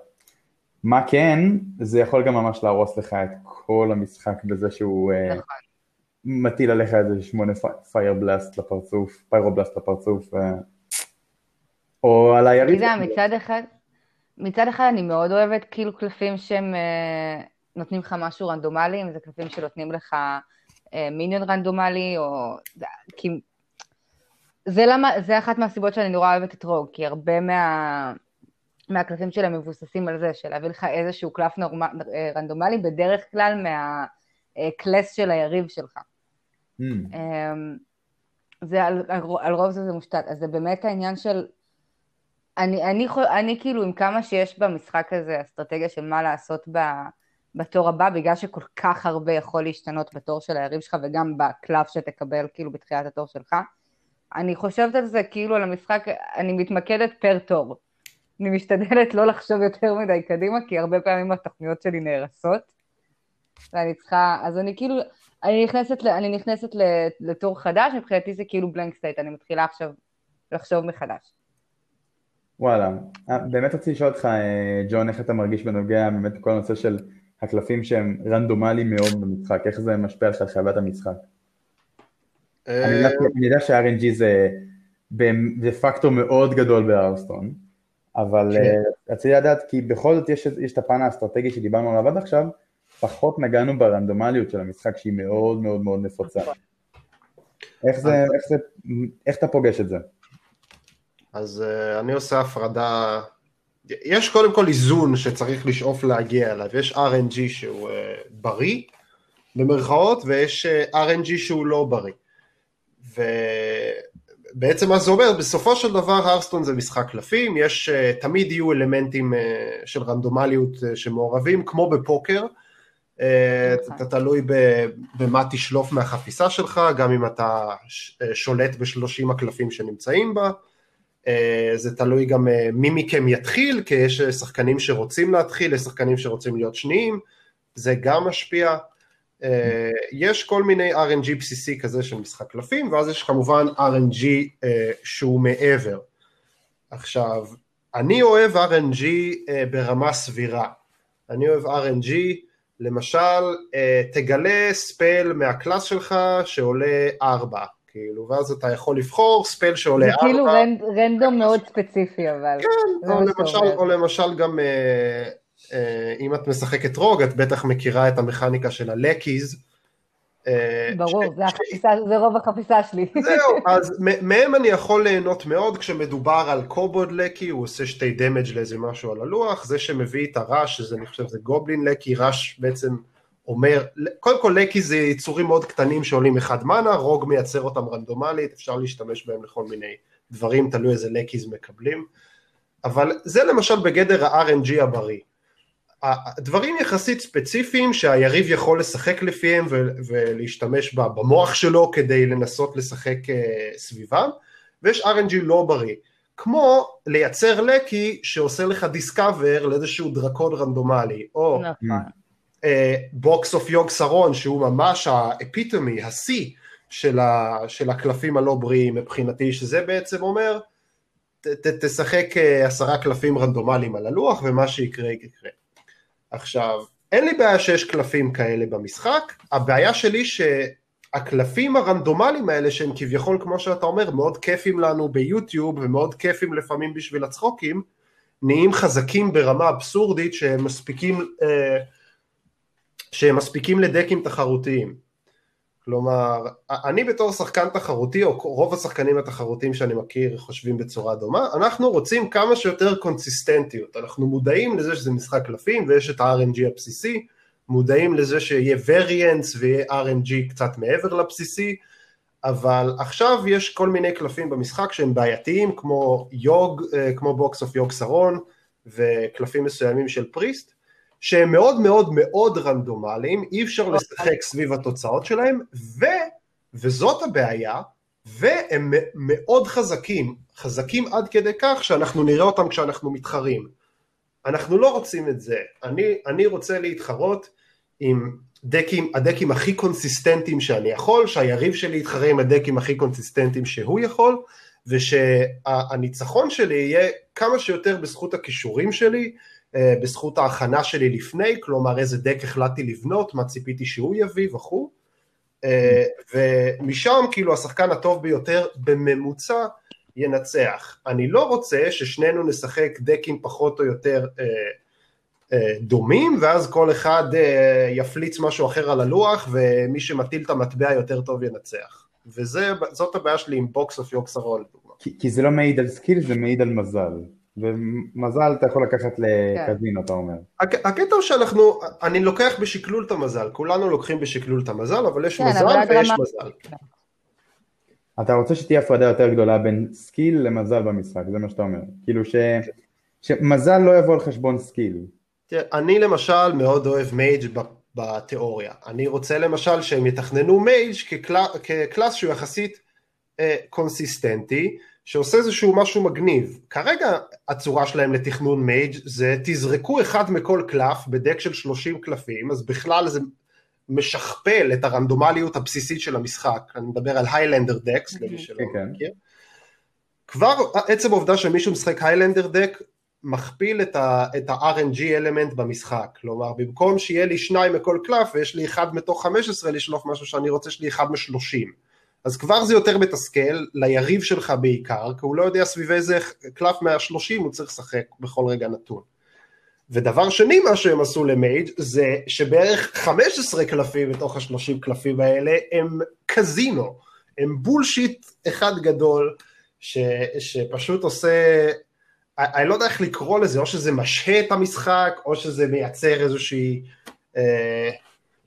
מה כן, זה יכול גם ממש להרוס לך את כל המשחק בזה שהוא נכון. מטיל עליך איזה שמונה Pyroblast לפרצוף, Pyroblast לפרצוף, אה, או על היריב. אתה יודע, מצד אחד, מצד אחד אני מאוד אוהבת כאילו קלפים שהם אה, נותנים לך משהו רנדומלי, אם זה קלפים שנותנים לך minion רנדומלי, או... כי... זה, למה, זה אחת מהסיבות שאני נורא אוהבת את Rogue, כי הרבה מה... מהקלפים שלהם מבוססים על זה, של להביא לך איזשהו קלף נורמ... אה, רנדומלי, בדרך כלל מה class של היריב שלך. Mm. זה על, על, על רוב זה זה מושתת, אז זה באמת העניין של אני, אני, אני כאילו עם כמה שיש במשחק הזה אסטרטגיה של מה לעשות ב, בתור הבא, בגלל שכל כך הרבה יכול להשתנות בתור של היריב שלך וגם בקלף שתקבל כאילו בתחילת התור שלך, אני חושבת על זה כאילו על המשחק, אני מתמקדת פר תור. אני משתדלת לא לחשוב יותר מדי קדימה, כי הרבה פעמים התוכניות שלי נהרסות, ואני צריכה, אז אני כאילו, אני נכנסת, אני נכנסת לתור חדש, מבחינתי זה כאילו blank slate, אני מתחילה עכשיו לחשוב מחדש. וואלה, אה, באמת רציתי לשאול אותך, אה, ג'ון, איך אתה מרגיש בנוגע באמת לכל הנושא של הקלפים שהם רנדומליים מאוד במשחק, איך זה משפיע על חוויית המשחק? אה, אני יודע ש-RNG זה פקטור מאוד גדול ב Hearthstone, אבל כן. רציתי לדעת, כי בכל זאת יש את הפן האסטרטגי שדיברנו עליו עד עכשיו, פחות נגענו ברנדומליות של המשחק שהיא מאוד מאוד מאוד נפוצה. איך זה, איך זה, איך אתה פוגש את זה? אז uh, אני עושה הפרדה, יש קודם כל איזון שצריך לשאוף להגיע אליו, יש RNG שהוא uh, בריא במרכאות ויש uh, אה, RNG שהוא לא בריא. ובעצם מה זה אומר, בסופו של דבר הרסטון זה משחק קלפים, יש, uh, תמיד יהיו אלמנטים uh, של רנדומליות uh, שמעורבים, כמו בפוקר, uh, אתה תלוי במה תשלוף מהחפיסה שלך, גם אם אתה שולט בשלושים הקלפים שנמצאים בה. אה, זה תלוי גם אה, מי מכם יתחיל, כי יש אה, שחקנים שרוצים להתחיל, יש שחקנים שרוצים להיות שניים, זה גם משפיע. יש כל מיני RNG בסיסי כזה של משחק קלפים, ואז יש כמובן RNG שהוא מעבר. עכשיו, אני אוהב RNG ברמה סבירה. אני אוהב RNG, למשל, תגלה spell מה class שלך שעולה 4. כאילו, ואז אתה יכול לבחור spell שעולה 4. זה כאילו רנד, random מאוד ספציפי, אבל... כן, או למשל, או למשל גם, אה, אה, אם את משחקת Rogue, את בטח מכירה את המכניקה של ה lackeys. אה, ברור, ש... זה, החפיסה, זה רוב החפיסה שלי. זהו, אז מהם אני יכול ליהנות מאוד כשמדובר על קובוד לקי, הוא עושה שתי דמג' לאיזה משהו על הלוח, זה שמביא את הרש, שזה אני חושב זה גובלין לקי, רש בעצם אומר, קודם כל לקי זה יצורים מאוד קטנים שעולים אחד מנה, רוג מייצר אותם רנדומלית, אפשר להשתמש בהם לכל מיני דברים, תלוי איזה לקיז מקבלים, אבל זה למשל בגדר ה-RNG הבריא. הדברים יחסית ספציפיים שהיריב יכול לשחק לפיהם ולהשתמש במוח שלו כדי לנסות לשחק אה, סביבם, ויש RNG לא בריא. כמו לייצר lackey שעושה לך discover לאיזשהו דרקון רנדומלי, או. Box of Yogg-Saron שהוא ממש ה epitome, השיא של, ה, של הקלפים הלא בריאים מבחינתי, שזה בעצם אומר ת, ת, תשחק אה, עשרה קלפים רנדומליים על הלוח ומה שיקרה יקרה. עכשיו, אין לי בעיה שיש קלפים כאלה במשחק, הבעיה שלי שהקלפים הרנדומליים האלה שהם כביכול כמו שאתה אומר מאוד כיפים לנו ביוטיוב ומאוד כיפים לפעמים בשביל הצחוקים, נהיים חזקים ברמה אבסורדית שהם מספיקים אה, שהם מספיקים לדקים תחרותיים. כלומר, אני בתור שחקן תחרותי, או רוב השחקנים התחרותיים שאני מכיר חושבים בצורה דומה, אנחנו רוצים כמה שיותר קונסיסטנטיות. אנחנו מודעים לזה שזה משחק קלפים ויש את ה-RNG הבסיסי, מודעים לזה שיהיה variance ויהיה RNG קצת מעבר לבסיסי, אבל עכשיו יש כל מיני קלפים במשחק שהם בעייתיים, כמו Yogg, אה, כמו Box of Yogg-Saron, וקלפים מסוימים של Priest, שהם מאוד מאוד מאוד רנדומליים, אי אפשר לשחק סביב התוצאות שלהם, ו, וזאת הבעיה, והם מאוד חזקים, חזקים עד כדי כך שאנחנו נראה אותם כשאנחנו מתחרים. אנחנו לא רוצים את זה, אני, אני רוצה להתחרות עם דקים, הדקים הכי קונסיסטנטיים שאני יכול, שהיריב שלי יתחרה עם הדקים הכי קונסיסטנטיים שהוא יכול, ושהניצחון שלי יהיה כמה שיותר בזכות הכישורים שלי, בזכות ההכנה שלי לפני, כלומר איזה deck החלטתי לבנות, מה ציפיתי שהוא יביא וכו', אה, ומשם כאילו השחקן הטוב ביותר בממוצע ינצח. אני לא רוצה ששנינו נשחק דקים פחות או יותר אה, אה, דומים, ואז כל אחד אה, יפליץ משהו אחר על הלוח, ומי שמטיל את המטבע יותר טוב ינצח. וזאת הבעיה שלי עם Box of Yogg-Saron. כי, כי זה לא מעיד על skill, זה מעיד על מזל. ומזל אתה יכול לקחת לקזינו, אתה אומר. הקטע הוא שאנחנו, אני לוקח בשקלול את המזל, כולנו לוקחים בשקלול את המזל, אבל יש כן, מזל ויש מזל. אתה רוצה שתהיה הפרדה יותר גדולה בין skill למזל במשחק, זה מה שאתה אומר. כאילו ש... שמזל לא יבוא על חשבון skill. תראה, אני למשל מאוד אוהב Mage בתיאוריה. אני רוצה למשל שהם יתכננו Mage כ class, כ class שהוא יחסית אה, קונסיסטנטי, שעושה איזשהו משהו מגניב. כרגע הצורה שלהם לתכנון Mage זה תזרקו אחד מכל קלף ב deck של 30 קלפים, אז בכלל זה משכפל את הרנדומליות הבסיסית של המשחק. אני מדבר על היילנדר דקס, למי שלא כן, כן. מכיר. כבר עצם העובדה שמישהו משחק היילנדר דק מכפיל את ה-RNG אלמנט במשחק, כלומר במקום שיהיה לי שניים מכל קלף ויש לי אחד מתוך 15 לשלוף משהו שאני רוצה, יש לי אחד משלושים. אז כבר זה יותר מתסכל, ליריב שלך בעיקר, כי הוא לא יודע סביב איזה קלף 130 הוא צריך לשחק בכל רגע נתון. ודבר שני מה שהם עשו ל Mage זה שבערך 15 קלפים מתוך ה-30 קלפים האלה הם קזינו, הם bullshit אחד גדול ש, שפשוט עושה אני לא יודע איך לקרוא לזה, או שזה משהה את המשחק, או שזה מייצר איזושהי, אה,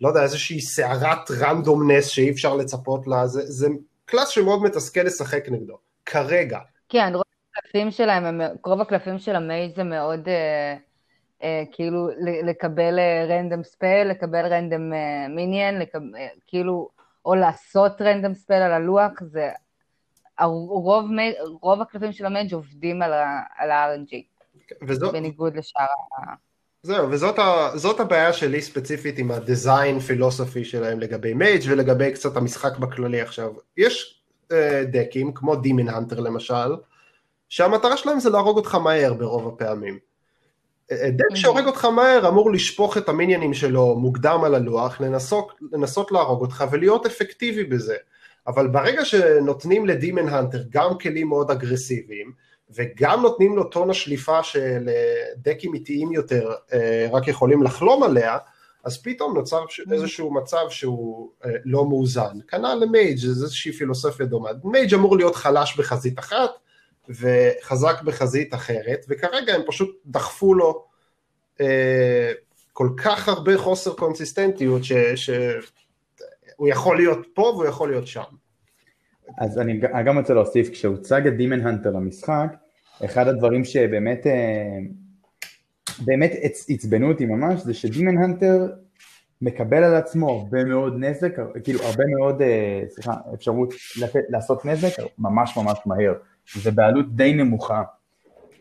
לא יודע, איזושהי סערת randomness שאי אפשר לצפות לה, זה, זה class שמאוד מתסכל לשחק נגדו, כרגע. כן, רוב הקלפים שלהם, הם, רוב הקלפים של ה mage זה מאוד, אה, אה, כאילו, לקבל random spell, לקבל random minion, אה, כאילו, או לעשות random spell על הלוח, זה הרוב, רוב הקלפים של ה mage עובדים על ה-RNG, בניגוד לשאר ה... זהו, וזאת הבעיה שלי ספציפית עם ה design philosophy שלהם לגבי mage ולגבי קצת המשחק בכללי עכשיו. יש uh, דקים, כמו Demon Hunter למשל, שהמטרה שלהם זה להרוג אותך מהר ברוב הפעמים. אה, אה, דק שהורג אותך מהר אמור לשפוך את המיניונים שלו מוקדם על הלוח, לנסות, לנסות להרוג אותך ולהיות אפקטיבי בזה. אבל ברגע שנותנים ל Demon Hunter גם כלים מאוד אגרסיביים, וגם נותנים לו טון שליפה של דקים איטיים יותר אה, רק יכולים לחלום עליה, אז פתאום נוצר mm. איזשהו מצב שהוא אה, לא מאוזן. כנ"ל ל mage זה איזושהי פילוסופיה דומה. mage אמור להיות חלש בחזית אחת וחזק בחזית אחרת, וכרגע הם פשוט דחפו לו אה, כל כך הרבה חוסר קונסיסטנטיות ש... ש... הוא יכול להיות פה והוא יכול להיות שם. אז אני גם רוצה להוסיף, כשהוצג את דימן הנטר למשחק, אחד הדברים שבאמת אה, באמת עצבנו אותי ממש, זה שדימן הנטר מקבל על עצמו הרבה מאוד נזק, כאילו הרבה מאוד, אה, סליחה, אפשרות לעשות נזק ממש ממש מהר, זה בעלות די נמוכה.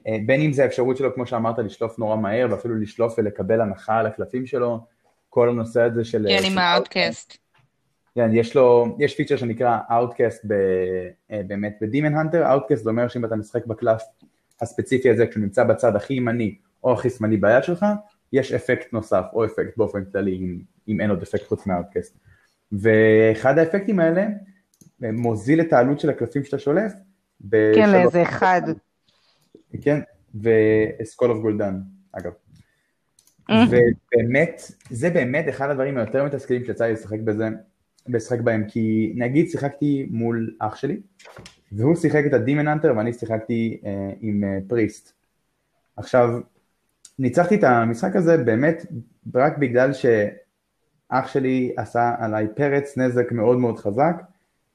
אה, בין אם זה האפשרות שלו, כמו שאמרת, לשלוף נורא מהר, ואפילו לשלוף ולקבל הנחה על הקלפים שלו, כל הנושא הזה של... כן, עם ה Outcast. כן, יש לו, יש פיצ'ר שנקרא Outcast ב, אה, באמת ב Demon Hunter, Outcast זה אומר שאם אתה משחק בקלף הספציפי הזה כשהוא נמצא בצד הכי ימני או הכי שמאלי ביד שלך, יש אפקט נוסף או אפקט באופן כללי אם, אם אין עוד אפקט חוץ מה Outcast. ואחד האפקטים האלה אה, מוזיל את העלות של הקלפים שאתה שולף. כן, לאיזה אחד. כן, ו Skull of Gul'dan, אגב. ובאמת, זה באמת אחד הדברים היותר מתסכלים שיצא לי לשחק בזה, לשחק בהם, כי נגיד שיחקתי מול אח שלי, והוא שיחק את ה Demon Hunter ואני שיחקתי אה, עם אה, Priest. עכשיו, ניצחתי את המשחק הזה באמת רק בגלל שאח שלי עשה עליי פרץ נזק מאוד מאוד חזק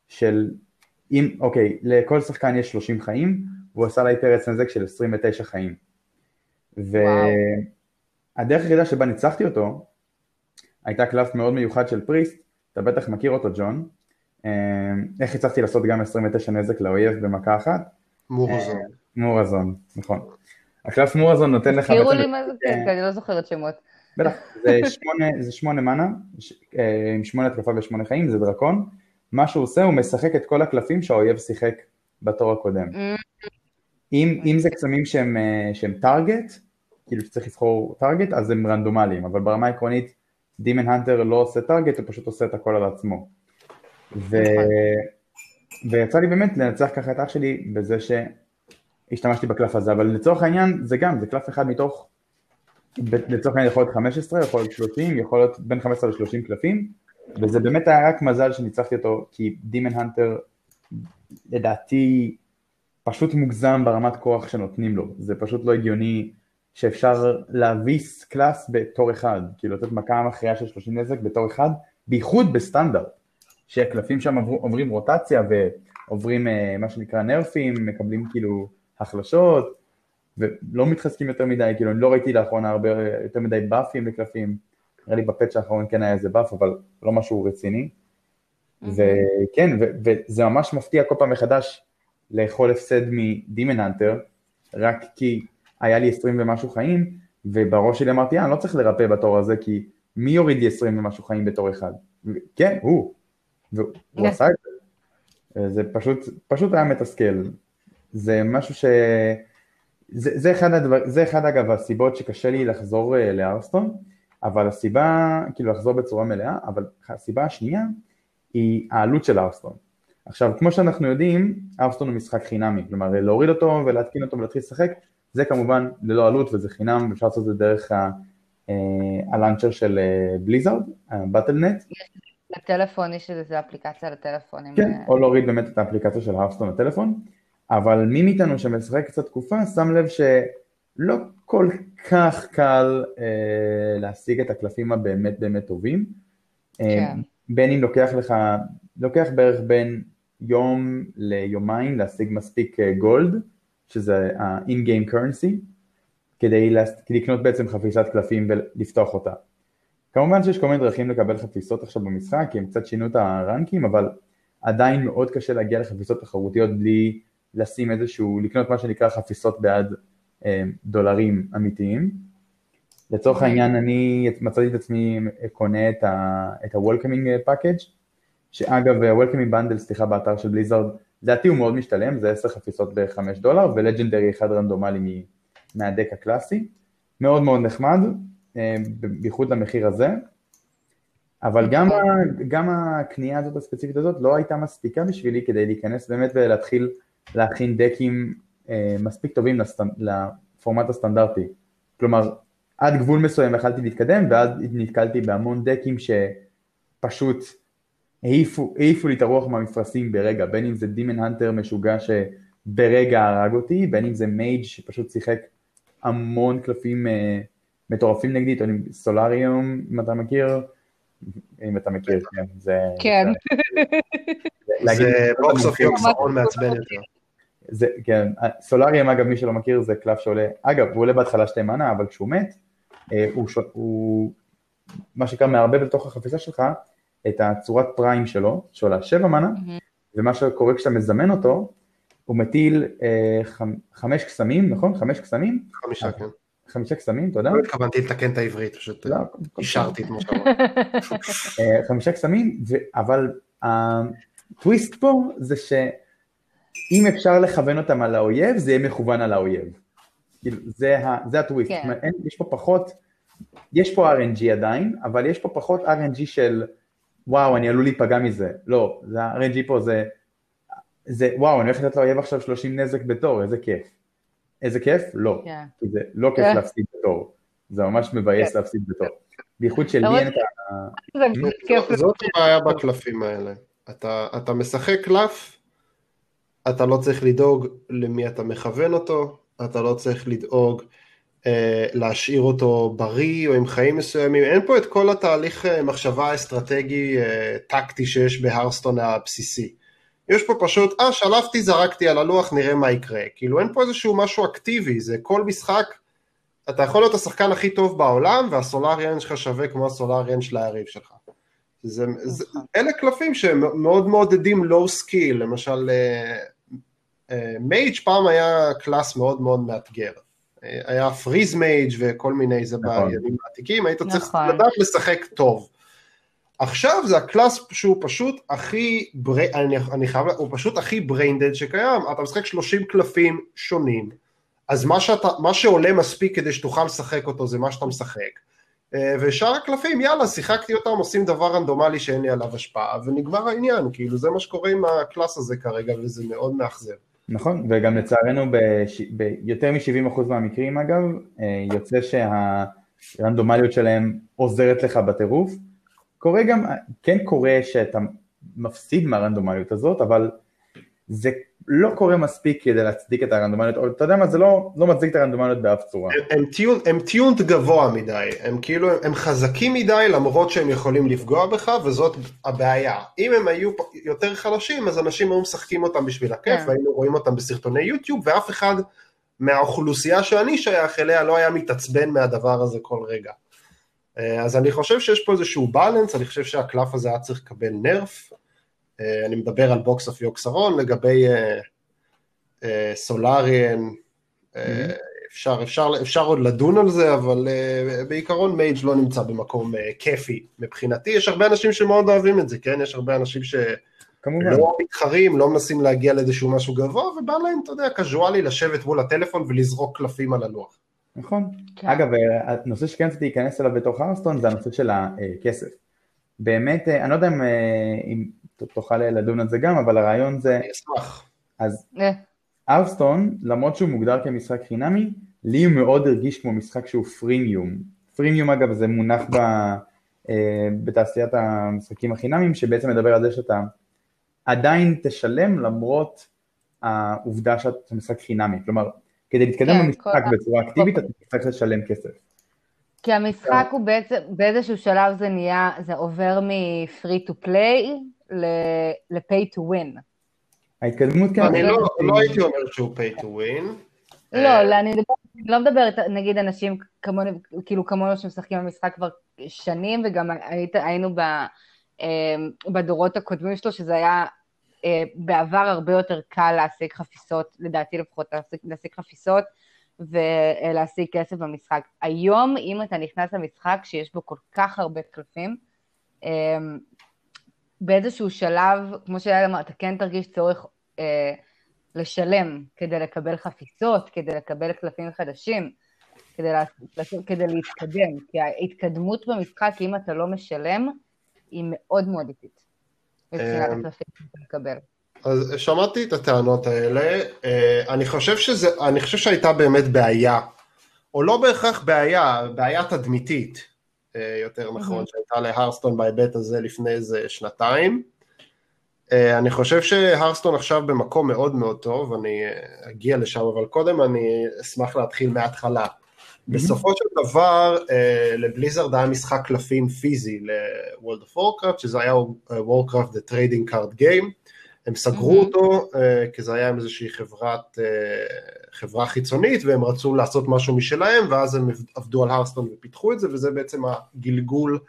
של אם, אוקיי, לכל שחקן יש 30 חיים, והוא עשה עליי פרץ נזק של 29 חיים. והדרך היחידה שבה ניצחתי אותו, הייתה קלף מאוד מיוחד של פריסט, אתה בטח מכיר אותו ג'ון, אה, איך הצלחתי לעשות גם 29 נזק לאויב במכה אחת? מורזון. אה, מורזון, נכון. הקלף מורזון נותן לך... תזכירו לי מה זה, כן, כי אני לא זוכרת שמות. בטח, זה שמונה, מנה, אה, עם שמונה התקפה ושמונה חיים, זה דרקון. מה שהוא עושה, הוא משחק את כל הקלפים שהאויב שיחק בתור הקודם. Mm. אם, אם זה קסמים שהם, אה, שהם טארגט, כאילו שצריך לבחור טארגט, אז הם רנדומליים, אבל ברמה העקרונית, דימן הנטר לא עושה טארגט, הוא פשוט עושה את הכל על עצמו. ו... נכון. ויצא לי באמת לנצח ככה את אח שלי בזה שהשתמשתי בקלף הזה, אבל לצורך העניין זה גם, זה קלף אחד מתוך, לצורך העניין יכול להיות 15, יכול להיות 30, יכול להיות בין 15 ל-30 קלפים, וזה באמת היה רק מזל שניצחתי אותו, כי דימן הנטר לדעתי פשוט מוגזם ברמת כוח שנותנים לו, זה פשוט לא הגיוני שאפשר להביס קלאס בתור אחד, כאילו לתת מכה מכריעה של 30 נזק בתור אחד, בייחוד בסטנדרט, שהקלפים שם עבור, עוברים רוטציה ועוברים אה, מה שנקרא נרפים, מקבלים כאילו החלשות, ולא מתחזקים יותר מדי, כאילו אני לא ראיתי לאחרונה הרבה יותר מדי באפים לקלפים, נראה לי בפאצ' האחרון כן היה איזה באף, אבל לא משהו רציני. וכן, וזה ממש מפתיע כל פעם מחדש לאכול הפסד מדימן אנטר, רק כי היה לי 20 ומשהו חיים, ובראש שלי אמרתי, אה, אני לא צריך לרפא בתור הזה, כי מי יוריד לי 20 ומשהו חיים בתור אחד? כן, הוא. והוא yeah. עשה את זה. זה פשוט, פשוט היה מתסכל. זה משהו ש... זה, זה, אחד הדבר, זה אחד אגב הסיבות שקשה לי לחזור uh, לארסטון, אבל הסיבה, כאילו לחזור בצורה מלאה, אבל הסיבה השנייה היא העלות של ארסטון. עכשיו, כמו שאנחנו יודעים, ארסטון הוא משחק חינמי, כלומר להוריד אותו ולהתקין אותו ולהתחיל לשחק, זה כמובן ללא עלות וזה חינם, אפשר לעשות את זה דרך אה, הלאנצ'ר של בליזארד, הבטלנט. לטלפון יש איזה אפליקציה לטלפון. כן, או להוריד באמת את האפליקציה של הרסטון לטלפון, אבל מי מאיתנו שמשחק קצת תקופה שם לב שלא כל כך קל אה, להשיג את הקלפים הבאמת באמת טובים. אה, כן. בין אם לוקח לך, לוקח בערך בין יום ליומיים להשיג מספיק גולד, אה, שזה ה-in-game currency, כדי לקנות בעצם חפיסת קלפים ולפתוח אותה. כמובן שיש כל מיני דרכים לקבל חפיסות עכשיו במשחק, כי הם קצת שינו את הרנקים, אבל עדיין מאוד קשה להגיע לחפיסות תחרותיות בלי לשים איזשהו, לקנות מה שנקרא חפיסות בעד אה, דולרים אמיתיים. לצורך. העניין אני מצאתי את עצמי קונה את ה-Welcoming Package, שאגב ה-Welcoming Bundle, סליחה, באתר של בליזרד, לדעתי הוא מאוד משתלם, זה 10 חפיסות ב-5 דולר, ולג'נדרי אחד רנדומלי מהדק הקלאסי, מאוד מאוד נחמד, אה, בייחוד למחיר הזה, אבל גם, גם הקנייה הזאת הספציפית הזאת לא הייתה מספיקה בשבילי כדי להיכנס באמת ולהתחיל להכין דקים אה, מספיק טובים לפורמט הסטנדרטי. כלומר, עד גבול מסוים יכלתי להתקדם, ואז נתקלתי בהמון דקים שפשוט העיפו, העיפו לי את הרוח מהמפרשים ברגע, בין אם זה Demon Hunter משוגע שברגע הרג אותי, בין אם זה mage שפשוט שיחק המון קלפים uh, מטורפים נגדי, או Solarian, אם אתה מכיר, אם אתה מכיר, כן, זה... כן. זה Box of Yogg-Saron מעצבן יותר. זה, כן, סולאריום אגב מי שלא מכיר זה קלף שעולה, אגב הוא עולה בהתחלה שתי מנה אבל כשהוא מת אה, הוא, הוא מה שנקרא מערבב לתוך החפיסה שלך את הצורת פריים שלו, שעולה שבע מנה, mm-hmm. ומה שקורה כשאתה מזמן אותו, הוא מטיל אה, חמ, חמש קסמים, נכון? חמש קסמים? חמישה, כן. חמישה קסמים, תודה. לא התכוונתי לתקן את העברית, פשוט לא, אישרתי את מה שאמרת. אה, חמישה קסמים, אבל הטוויסט פה זה שאם אפשר לכוון אותם על האויב, זה יהיה מכוון על האויב. כאילו, זה, זה הטוויסט. כן. יש פה פחות, יש פה RNG עדיין, אבל יש פה פחות RNG של... וואו, אני עלול להיפגע מזה. לא, זה ה-RNG פה זה, זה, וואו, אני הולך לתת לאויב עכשיו 30 נזק בתור, איזה כיף. איזה כיף? לא. Yeah. כן. כי זה לא כיף yeah. כן. להפסיד בתור. זה ממש מבאס yeah. כן. להפסיד בתור. בייחוד של לי אין את ה... זאת הבעיה בקלפים האלה. אתה, אתה משחק קלף, אתה לא צריך לדאוג למי אתה מכוון אותו, אתה לא צריך לדאוג להשאיר אותו בריא או עם חיים מסוימים, אין פה את כל התהליך אה, מחשבה אסטרטגי אה, טקטי שיש בהרסטון הבסיסי. יש פה פשוט, אה שלפתי, זרקתי על הלוח, נראה מה יקרה. כאילו אין פה איזשהו משהו אקטיבי, זה כל משחק, אתה יכול להיות השחקן הכי טוב בעולם, וה Solarian שלך שווה כמו ה Solarian של היריב שלך. זה, זה, אלה קלפים שמאוד מעודדים low skill, למשל mage פעם היה class מאוד מאוד מאתגר. היה freeze mage וכל מיני, זה נכון. בימים העתיקים, היית צריך נכון. לדעת לשחק טוב. עכשיו זה ה class שהוא פשוט הכי, בר... אני, אני חייב, הוא פשוט הכי braindead שקיים, אתה משחק 30 קלפים שונים, אז מה, שאתה, מה שעולה מספיק כדי שתוכל לשחק אותו זה מה שאתה משחק, אה, ושאר הקלפים יאללה שיחקתי אותם עושים דבר רנדומלי שאין לי עליו השפעה ונגמר העניין, כאילו זה מה שקורה עם הקלאס הזה כרגע וזה מאוד מאכזב. נכון, וגם לצערנו. ביותר מ-70% מהמקרים אגב, אה, יוצא שהרנדומליות שלהם עוזרת לך בטירוף, קורה גם, כן קורה שאתה מפסיד מהרנדומליות הזאת, אבל זה לא קורה מספיק כדי להצדיק את הרנדומליות, או אתה יודע מה, זה לא, לא מצדיק את הרנדומליות באף צורה. הם, הם טיונט גבוה מדי, הם כאילו, הם חזקים מדי למרות שהם יכולים לפגוע בך, וזאת הבעיה. אם הם היו יותר חלשים, אז אנשים היו משחקים אותם בשביל הכיף, yeah. כן. והיינו רואים אותם בסרטוני יוטיוב, ואף אחד מהאוכלוסייה שאני שייך אליה לא היה מתעצבן מהדבר הזה כל רגע. אה, אז אני חושב שיש פה איזשהו בלנס, אני חושב שהקלף הזה היה צריך לקבל נרף, אני מדבר על Box of Yogg-Saron, לגבי אה, Solarian, mm-hmm. אפשר, אפשר, אפשר עוד לדון על זה, אבל בעיקרון mage לא נמצא במקום כיפי מבחינתי, יש הרבה אנשים שמאוד אוהבים את זה, כן? יש הרבה אנשים ש... כמובן. לא מתחרים, לא מנסים להגיע לאיזשהו משהו גבוה, ובא להם, אתה יודע, casually לשבת מול הטלפון ולזרוק קלפים על הלוח. נכון. כן. אגב, הנושא שכן רציתי להיכנס אליו בתוך Hearthstone זה הנושא של הכסף. באמת, אה, אני לא יודע אם, אה, אם תוכל לדון על זה גם, אבל הרעיון זה... אני אשמח. אז הרסטון, למרות שהוא מוגדר כמשחק חינמי, לי הוא מאוד הרגיש כמו משחק שהוא פרימיום. פרימיום אגב זה מונח ב, אה, בתעשיית המשחקים החינמיים, שבעצם מדבר על זה שאתה עדיין תשלם למרות העובדה שאתה משחק חינמי. כלומר, כדי להתקדם כן, במשחק בצורה אקטיבית אתה צריך לשלם כסף. כי המשחק הוא בעצם, באיזשהו שלב זה נהיה, זה עובר מ-free to play ל-pay to win. ההתקדמות כן. אני לא, לא הייתי אומר שהוא pay to win. לא, אה, לא, אני לא מדברת, נגיד אנשים כמונו, כאילו כמונו שמשחקים במשחק כבר שנים, וגם היינו אה, בדורות הקודמים שלו, שזה היה אה, בעבר הרבה יותר קל להשיג חפיסות, לדעתי לפחות להשיג, חפיסות ולהשיג כסף במשחק. היום, אם אתה נכנס למשחק שיש בו כל כך הרבה קלפים, אה, באיזשהו שלב, כמו שהיה אמר, אתה כן תרגיש צורך אה, לשלם כדי לקבל חפיסות, כדי לקבל קלפים חדשים, כדי, לה, כדי להתקדם, כי ההתקדמות במשחק, אם אתה לא משלם, היא מאוד מאוד איטית. אמ, אז שמעתי את הטענות האלה, אה, אני חושב, שזה, אני חושב שהייתה באמת בעיה, או לא בהכרח בעיה, בעיה תדמיתית, אה, יותר נכון, שהייתה להרסטון בהיבט הזה לפני איזה שנתיים. אה, אני חושב שהרסטון עכשיו במקום מאוד מאוד טוב, אני אגיע לשם, אבל קודם אני אשמח להתחיל מההתחלה. בסופו של דבר לבליזרד היה משחק קלפים פיזי ל-World of Warcraft, שזה היה Warcraft the Trading Card Game, הם סגרו. אותו כי זה היה עם איזושהי חברת, חברה חיצונית והם רצו לעשות משהו משלהם ואז הם עבדו על הרסטון ופיתחו את זה וזה בעצם הגלגול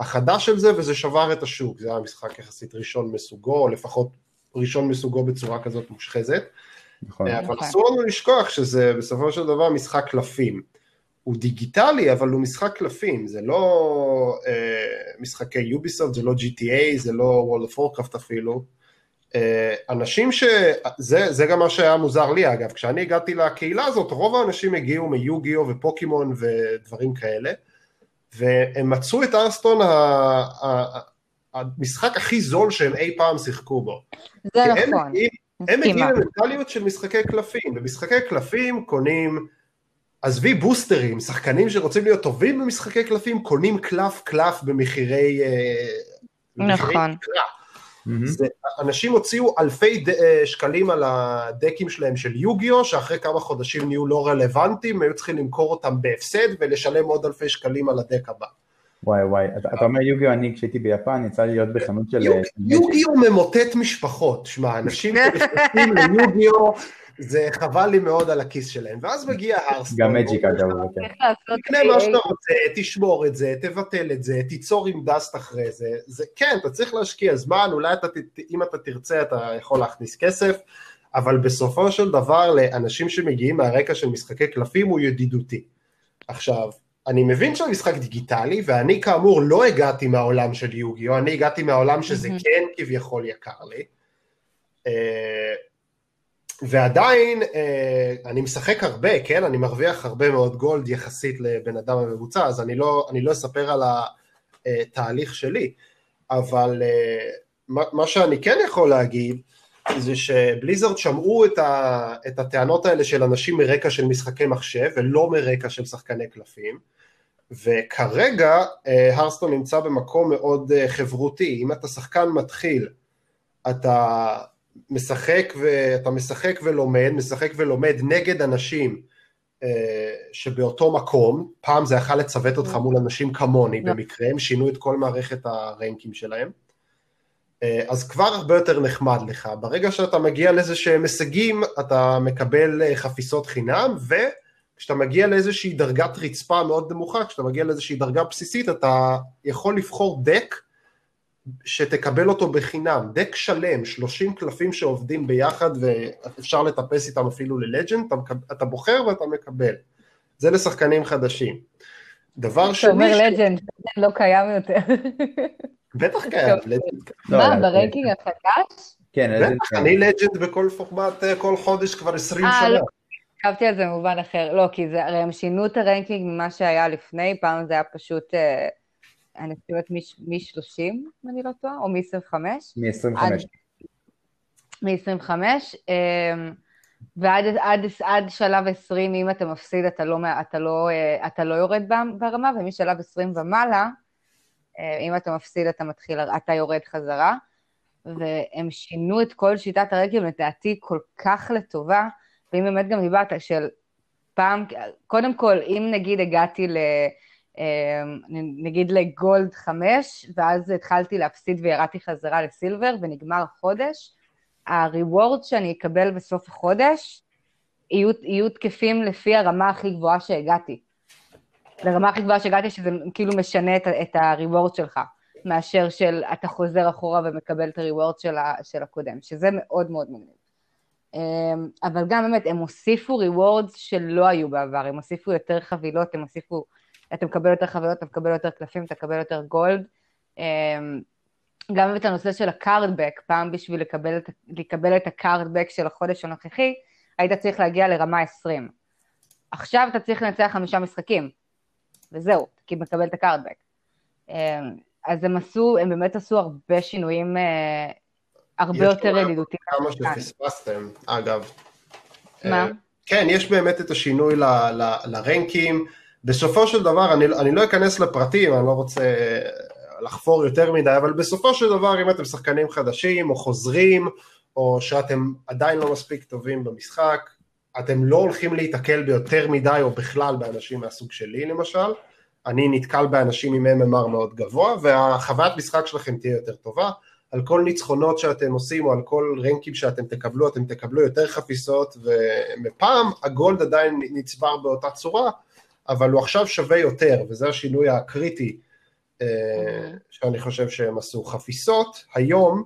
החדש של זה וזה שבר את השוק, זה היה משחק יחסית ראשון מסוגו, או לפחות ראשון מסוגו בצורה כזאת מושחזת. נכון. אבל נכון. אסור לנו לשכוח שזה בסופו של דבר משחק קלפים. הוא דיגיטלי, אבל הוא משחק קלפים, זה לא אה, משחקי יוביסופט, זה לא GTA, זה לא World of Warcraft אפילו. אה, אנשים ש... זה, זה גם מה שהיה מוזר לי אגב, כשאני הגעתי לקהילה הזאת, רוב האנשים הגיעו מיוגיו ופוקימון ודברים כאלה, והם מצאו את ארסטון ה... ה... המשחק הכי זול שהם אי פעם שיחקו בו. זה נכון. הם הם מגיעים למנטליות של משחקי קלפים, במשחקי קלפים קונים עזבי בוסטרים, שחקנים שרוצים להיות טובים במשחקי קלפים, קונים קלף קלף במחירי... אה, נכון. זה, אנשים הוציאו אלפי ד, אה, שקלים על הדקים שלהם של יוגיו, שאחרי כמה חודשים נהיו לא רלוונטיים, היו צריכים למכור אותם בהפסד ולשלם עוד אלפי שקלים על הדק הבא. וואי וואי, אתה אומר יוגיו, אני כשהייתי ביפן יצא לי להיות בחנות של... אה, יוגיו ממוטט משפחות, שמע, אנשים שנכנסים ליוגיו זה חבל לי מאוד על הכיס שלהם, ואז מגיע הרסטון. גם מג'יק אגב, כן. תקנה מה שאתה רוצה, תשמור את זה, תבטל את זה, תיצור עם דסט אחרי זה, זה כן, אתה צריך להשקיע זמן, אולי אתה, אם אתה תרצה אתה יכול להכניס כסף, אבל בסופו של דבר לאנשים שמגיעים מהרקע של משחקי קלפים הוא ידידותי. עכשיו, אני מבין שהמשחק דיגיטלי, ואני כאמור לא הגעתי מהעולם של יוגיו, אני הגעתי מהעולם שזה mm-hmm. כן כביכול יקר לי. אה, ועדיין אה, אני משחק הרבה, כן? אני מרוויח הרבה מאוד גולד יחסית לבן אדם הממוצע, אז אני לא, אני לא אספר על התהליך שלי, אבל אה, מה שאני כן יכול להגיד, זה שבליזרד שמעו את, ה, את הטענות האלה של אנשים מרקע של משחקי מחשב ולא מרקע של שחקני קלפים וכרגע הרסטון נמצא במקום מאוד חברותי, אם אתה שחקן מתחיל אתה משחק, ואתה משחק ולומד, משחק ולומד נגד אנשים אה, שבאותו מקום, פעם זה יכל לצוות אותך מול אנשים כמוני במקרה, הם שינו את כל מערכת הרנקים שלהם, אה, אז כבר הרבה יותר נחמד לך. ברגע שאתה מגיע לאיזה שהם הישגים, אתה מקבל אה, חפיסות חינם, וכשאתה מגיע לאיזושהי דרגת רצפה מאוד נמוכה, כשאתה מגיע לאיזושהי דרגה בסיסית, אתה יכול לבחור דק שתקבל אותו בחינם, דק שלם, 30 קלפים שעובדים ביחד ואפשר לטפס איתם אפילו ללג'נד, אתה, אתה בוחר ואתה מקבל. זה לשחקנים חדשים. דבר שני... אתה אומר Legend, לא קיים יותר. בטח קיים. מה, לא, ב ranking החדש? כן, בטח, אני Legend בכל פורמט, אה, כל חודש כבר 20 אה, שנה. לא, חשבתי על זה במובן אחר. לא, כי זה, הרי הם שינו את ה ranking ממה שהיה לפני, פעם זה היה פשוט... אה, אני חושבת מ-30, אם אני לא טועה, או מ-25. מ-25. מ-25, ועד עד, עד שלב 20, אם אתה מפסיד, אתה לא, אתה לא, אה, אתה לא יורד ברמה, ומשלב 20 ומעלה, אה, אם אתה מפסיד, אתה מתחיל, אתה יורד חזרה. והם שינו את כל שיטת הרגל, לדעתי, כל כך לטובה, ואם באמת גם דיברת של פעם, קודם כל, אם נגיד הגעתי ל... אמ, נגיד לגולד חמש, ואז התחלתי להפסיד וירדתי חזרה לסילבר, ונגמר חודש, הריוורד שאני אקבל בסוף החודש יהיו, יהיו תקפים לפי הרמה הכי גבוהה שהגעתי. לרמה הכי גבוהה שהגעתי, שזה כאילו משנה את, את ה reward שלך, מאשר של אתה חוזר אחורה ומקבל את ה reward של, של הקודם, שזה מאוד מאוד מגניב. אמ, אבל גם באמת, הם הוסיפו rewards שלא היו בעבר, הם הוסיפו יותר חבילות, הם הוסיפו אתה מקבל יותר חבילות, אתה מקבל יותר קלפים, אתה מקבל יותר gold. אמ, גם את הנושא של ה card back, פעם בשביל לקבל לקבל את הקארדבק של החודש הנוכחי, היית צריך להגיע לרמה 20. עכשיו אתה צריך לנצח חמישה משחקים, וזהו, כי מקבל את הקארדבק. אמ, אז הם עשו, הם באמת עשו הרבה שינויים אה, הרבה יותר ידידותיים. כמה שפספסתם, אגב. מה? אה, כן, יש באמת את השינוי לרנקים. בסופו של דבר, אני, אני לא אכנס לפרטים, אני לא רוצה לחפור יותר מדי, אבל בסופו של דבר, אם אתם שחקנים חדשים או חוזרים, או שאתם עדיין לא מספיק טובים במשחק, אתם לא הולכים להיתקל ביותר מדי או בכלל באנשים מהסוג שלי למשל, אני נתקל באנשים עם MMR מאוד גבוה, והחוויית משחק שלכם תהיה יותר טובה, על כל ניצחונות שאתם עושים או על כל רנקים שאתם תקבלו, אתם תקבלו יותר חפיסות, ומפעם הגולד עדיין נצבר באותה צורה, אבל הוא עכשיו שווה יותר, וזה השינוי הקריטי אה. שאני חושב שהם עשו. חפיסות, היום,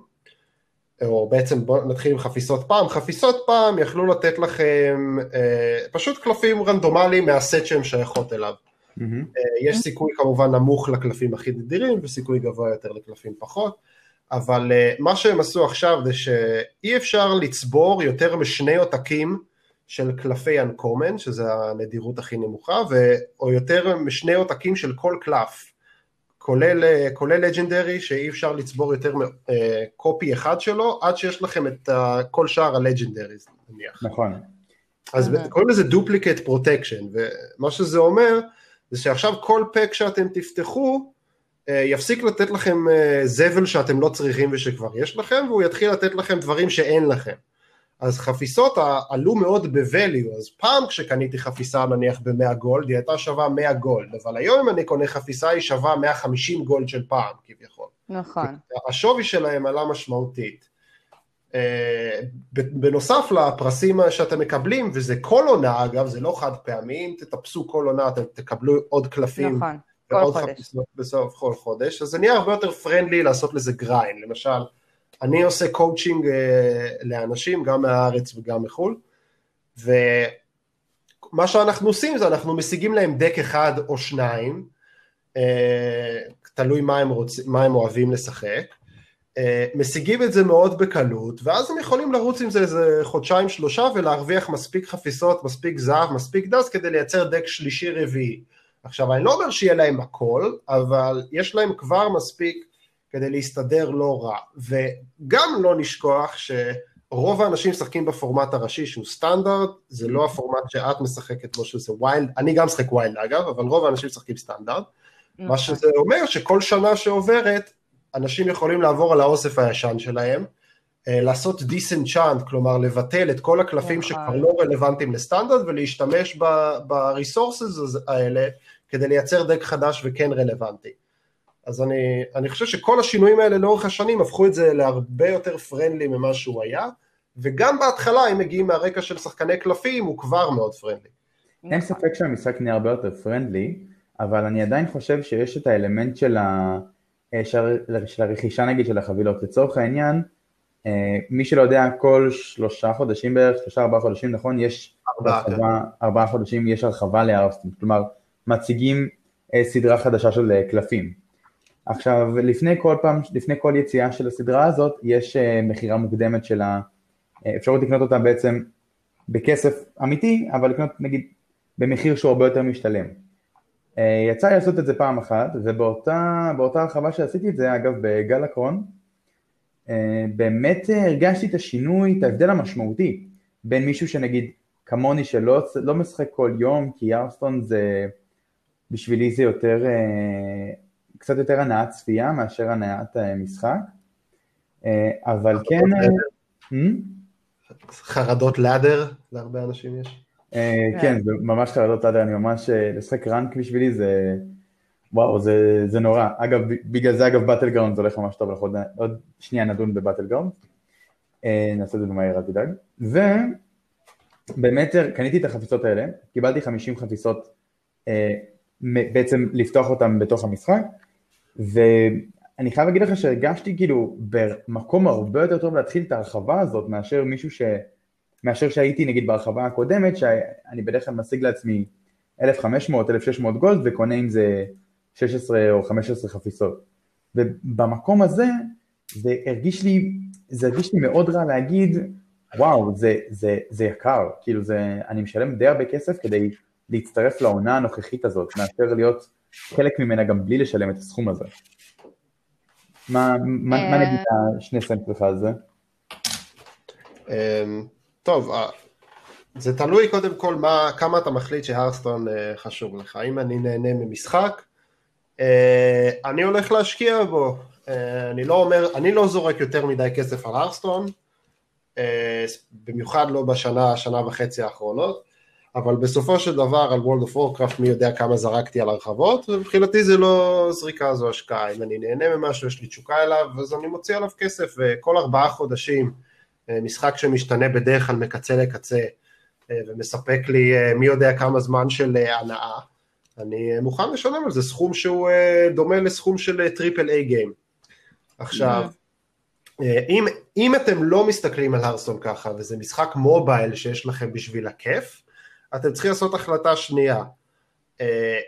או בעצם בואו נתחיל עם חפיסות פעם, חפיסות פעם יכלו לתת לכם אה, פשוט קלפים רנדומליים מהסט שהן שייכות אליו. Mm-hmm. יש סיכוי כמובן נמוך לקלפים הכי נדירים וסיכוי גבוה יותר לקלפים פחות, אבל מה שהם עשו עכשיו זה שאי אפשר לצבור יותר משני עותקים של קלפי uncommon, שזה הנדירות הכי נמוכה, ו... או יותר משני עותקים של כל קלף, כולל, כולל legendary, שאי אפשר לצבור יותר מ copy אחד שלו, עד שיש לכם את כל שאר ה legendaries, נניח. נכון. אז קוראים לזה duplicate protection, ומה שזה אומר, זה שעכשיו כל pack שאתם תפתחו, יפסיק לתת לכם זבל שאתם לא צריכים ושכבר יש לכם, והוא יתחיל לתת לכם דברים שאין לכם. אז חפיסות עלו מאוד ב-value, אז פעם כשקניתי חפיסה נניח ב-100 גולד, היא הייתה שווה 100 גולד, אבל היום אם אני קונה חפיסה היא שווה 150 גולד של פעם כביכול. נכון. השווי שלהם עלה משמעותית. אה, בנוסף לפרסים שאתם מקבלים, וזה כל עונה אגב, זה לא חד פעמי, אם תטפסו כל עונה אתם תקבלו עוד קלפים. נכון, כל חודש. בסוף כל חודש, אז זה נהיה הרבה יותר פרנדלי לעשות לזה גריין, למשל. אני עושה קואוצ'ינג לאנשים, גם מהארץ וגם מחו"ל, ומה שאנחנו עושים זה אנחנו משיגים להם דק אחד או שניים, תלוי מה הם, רוצ... מה הם אוהבים לשחק, משיגים את זה מאוד בקלות, ואז הם יכולים לרוץ עם זה איזה חודשיים שלושה ולהרוויח מספיק חפיסות, מספיק זהב, מספיק dust כדי לייצר דק שלישי רביעי. עכשיו אני לא אומר שיהיה להם הכל, אבל יש להם כבר מספיק כדי להסתדר לא רע. וגם לא נשכוח שרוב האנשים משחקים בפורמט הראשי שהוא סטנדרט, זה לא הפורמט שאת משחקת בו שזה Wild, אני גם משחק Wild אגב, אבל רוב האנשים משחקים סטנדרט. מה נכון. שזה אומר שכל שנה שעוברת, אנשים יכולים לעבור על האוסף הישן שלהם, אה, לעשות disenchant, כלומר לבטל את כל הקלפים נכון. שכבר לא רלוונטיים לסטנדרט ולהשתמש ב resources האלה כדי לייצר דק חדש וכן רלוונטי. אז אני, אני חושב שכל השינויים האלה לאורך השנים הפכו את זה להרבה יותר פרנדלי ממה שהוא היה, וגם בהתחלה, אם מגיעים מהרקע של שחקני קלפים, הוא כבר מאוד פרנדלי. אין ספק שהמשחק נהיה הרבה יותר פרנדלי, אבל אני עדיין חושב שיש את האלמנט של, ה... אה, של, של הרכישה נגיד של החבילות. לצורך העניין, אה, מי שלא יודע, כל שלושה חודשים בערך, שלושה ארבעה חודשים, נכון? יש ארבעה, הרחבה, ארבעה חודשים יש הרחבה לארסטון, כלומר מציגים אה, סדרה חדשה של קלפים. עכשיו, לפני כל פעם, לפני כל יציאה של הסדרה הזאת, יש אה, מכירה מוקדמת של ה... אפשרות לקנות אותה בעצם בכסף אמיתי, אבל לקנות נגיד במחיר שהוא הרבה יותר משתלם. יצא לי לעשות את זה פעם אחת, ובאותה הרחבה שעשיתי את זה, אגב, בגל הקרון, באמת הרגשתי את השינוי, את ההבדל המשמעותי בין מישהו שנגיד כמוני שלא לא משחק כל יום, כי Hearthstone זה בשבילי זה יותר, אה, קצת יותר הנאת צפייה מאשר הנאת אה, משחק, אה, אבל כן... חרדות ladder, להרבה אנשים יש. כן, זה ממש חרדות ladder, אני ממש, לשחק rank בשבילי זה, וואו, זה, זה נורא. אגב, בגלל זה אגב Battleground זה הולך ממש טוב, עוד, עוד שנייה נדון ב Battleground. נעשה את זה במהר, אל תדאג. ובאמת קניתי את החפיסות האלה, קיבלתי 50 חפיסות בעצם לפתוח אותם בתוך המשחק, ואני חייב להגיד לך שהרגשתי כאילו במקום הרבה יותר טוב להתחיל את ההרחבה הזאת מאשר מישהו ש... מאשר שהייתי נגיד בהרחבה הקודמת, שאני בדרך כלל משיג לעצמי 1,500, 1,600 גולד וקונה עם זה 16 או 15 חפיסות. ובמקום הזה זה הרגיש לי, זה הרגיש לי מאוד רע להגיד, וואו, זה, זה, זה יקר, כאילו זה, אני משלם די הרבה כסף כדי להצטרף לעונה הנוכחית הזאת, מאשר להיות חלק ממנה גם בלי לשלם את הסכום הזה. מה, מה, מה נגיד אה. השני סנט לך על זה? אמ, טוב, אה, זה תלוי קודם כל מה, כמה אתה מחליט שהרסטון אה, חשוב לך. אם אני נהנה ממשחק, אני הולך להשקיע בו. אני לא אומר, אני לא זורק יותר מדי כסף על הרסטון, במיוחד לא בשנה, שנה וחצי האחרונות. אבל בסופו של דבר על World of Warcraft מי יודע כמה זרקתי על הרחבות, ומבחינתי זה לא זריקה זו השקעה, אם אני נהנה ממשהו יש לי תשוקה אליו, אז אני מוציא עליו כסף, וכל ארבעה חודשים אה, משחק שמשתנה בדרך כלל מקצה לקצה, אה, ומספק לי אה, מי יודע כמה זמן של הנאה, אני מוכן לשלם על זה. סכום שהוא דומה לסכום של triple A game. עכשיו, אם, אם אתם לא מסתכלים על Hearthstone ככה, וזה משחק מובייל שיש לכם בשביל הכיף, אתם צריכים לעשות החלטה שנייה. אה,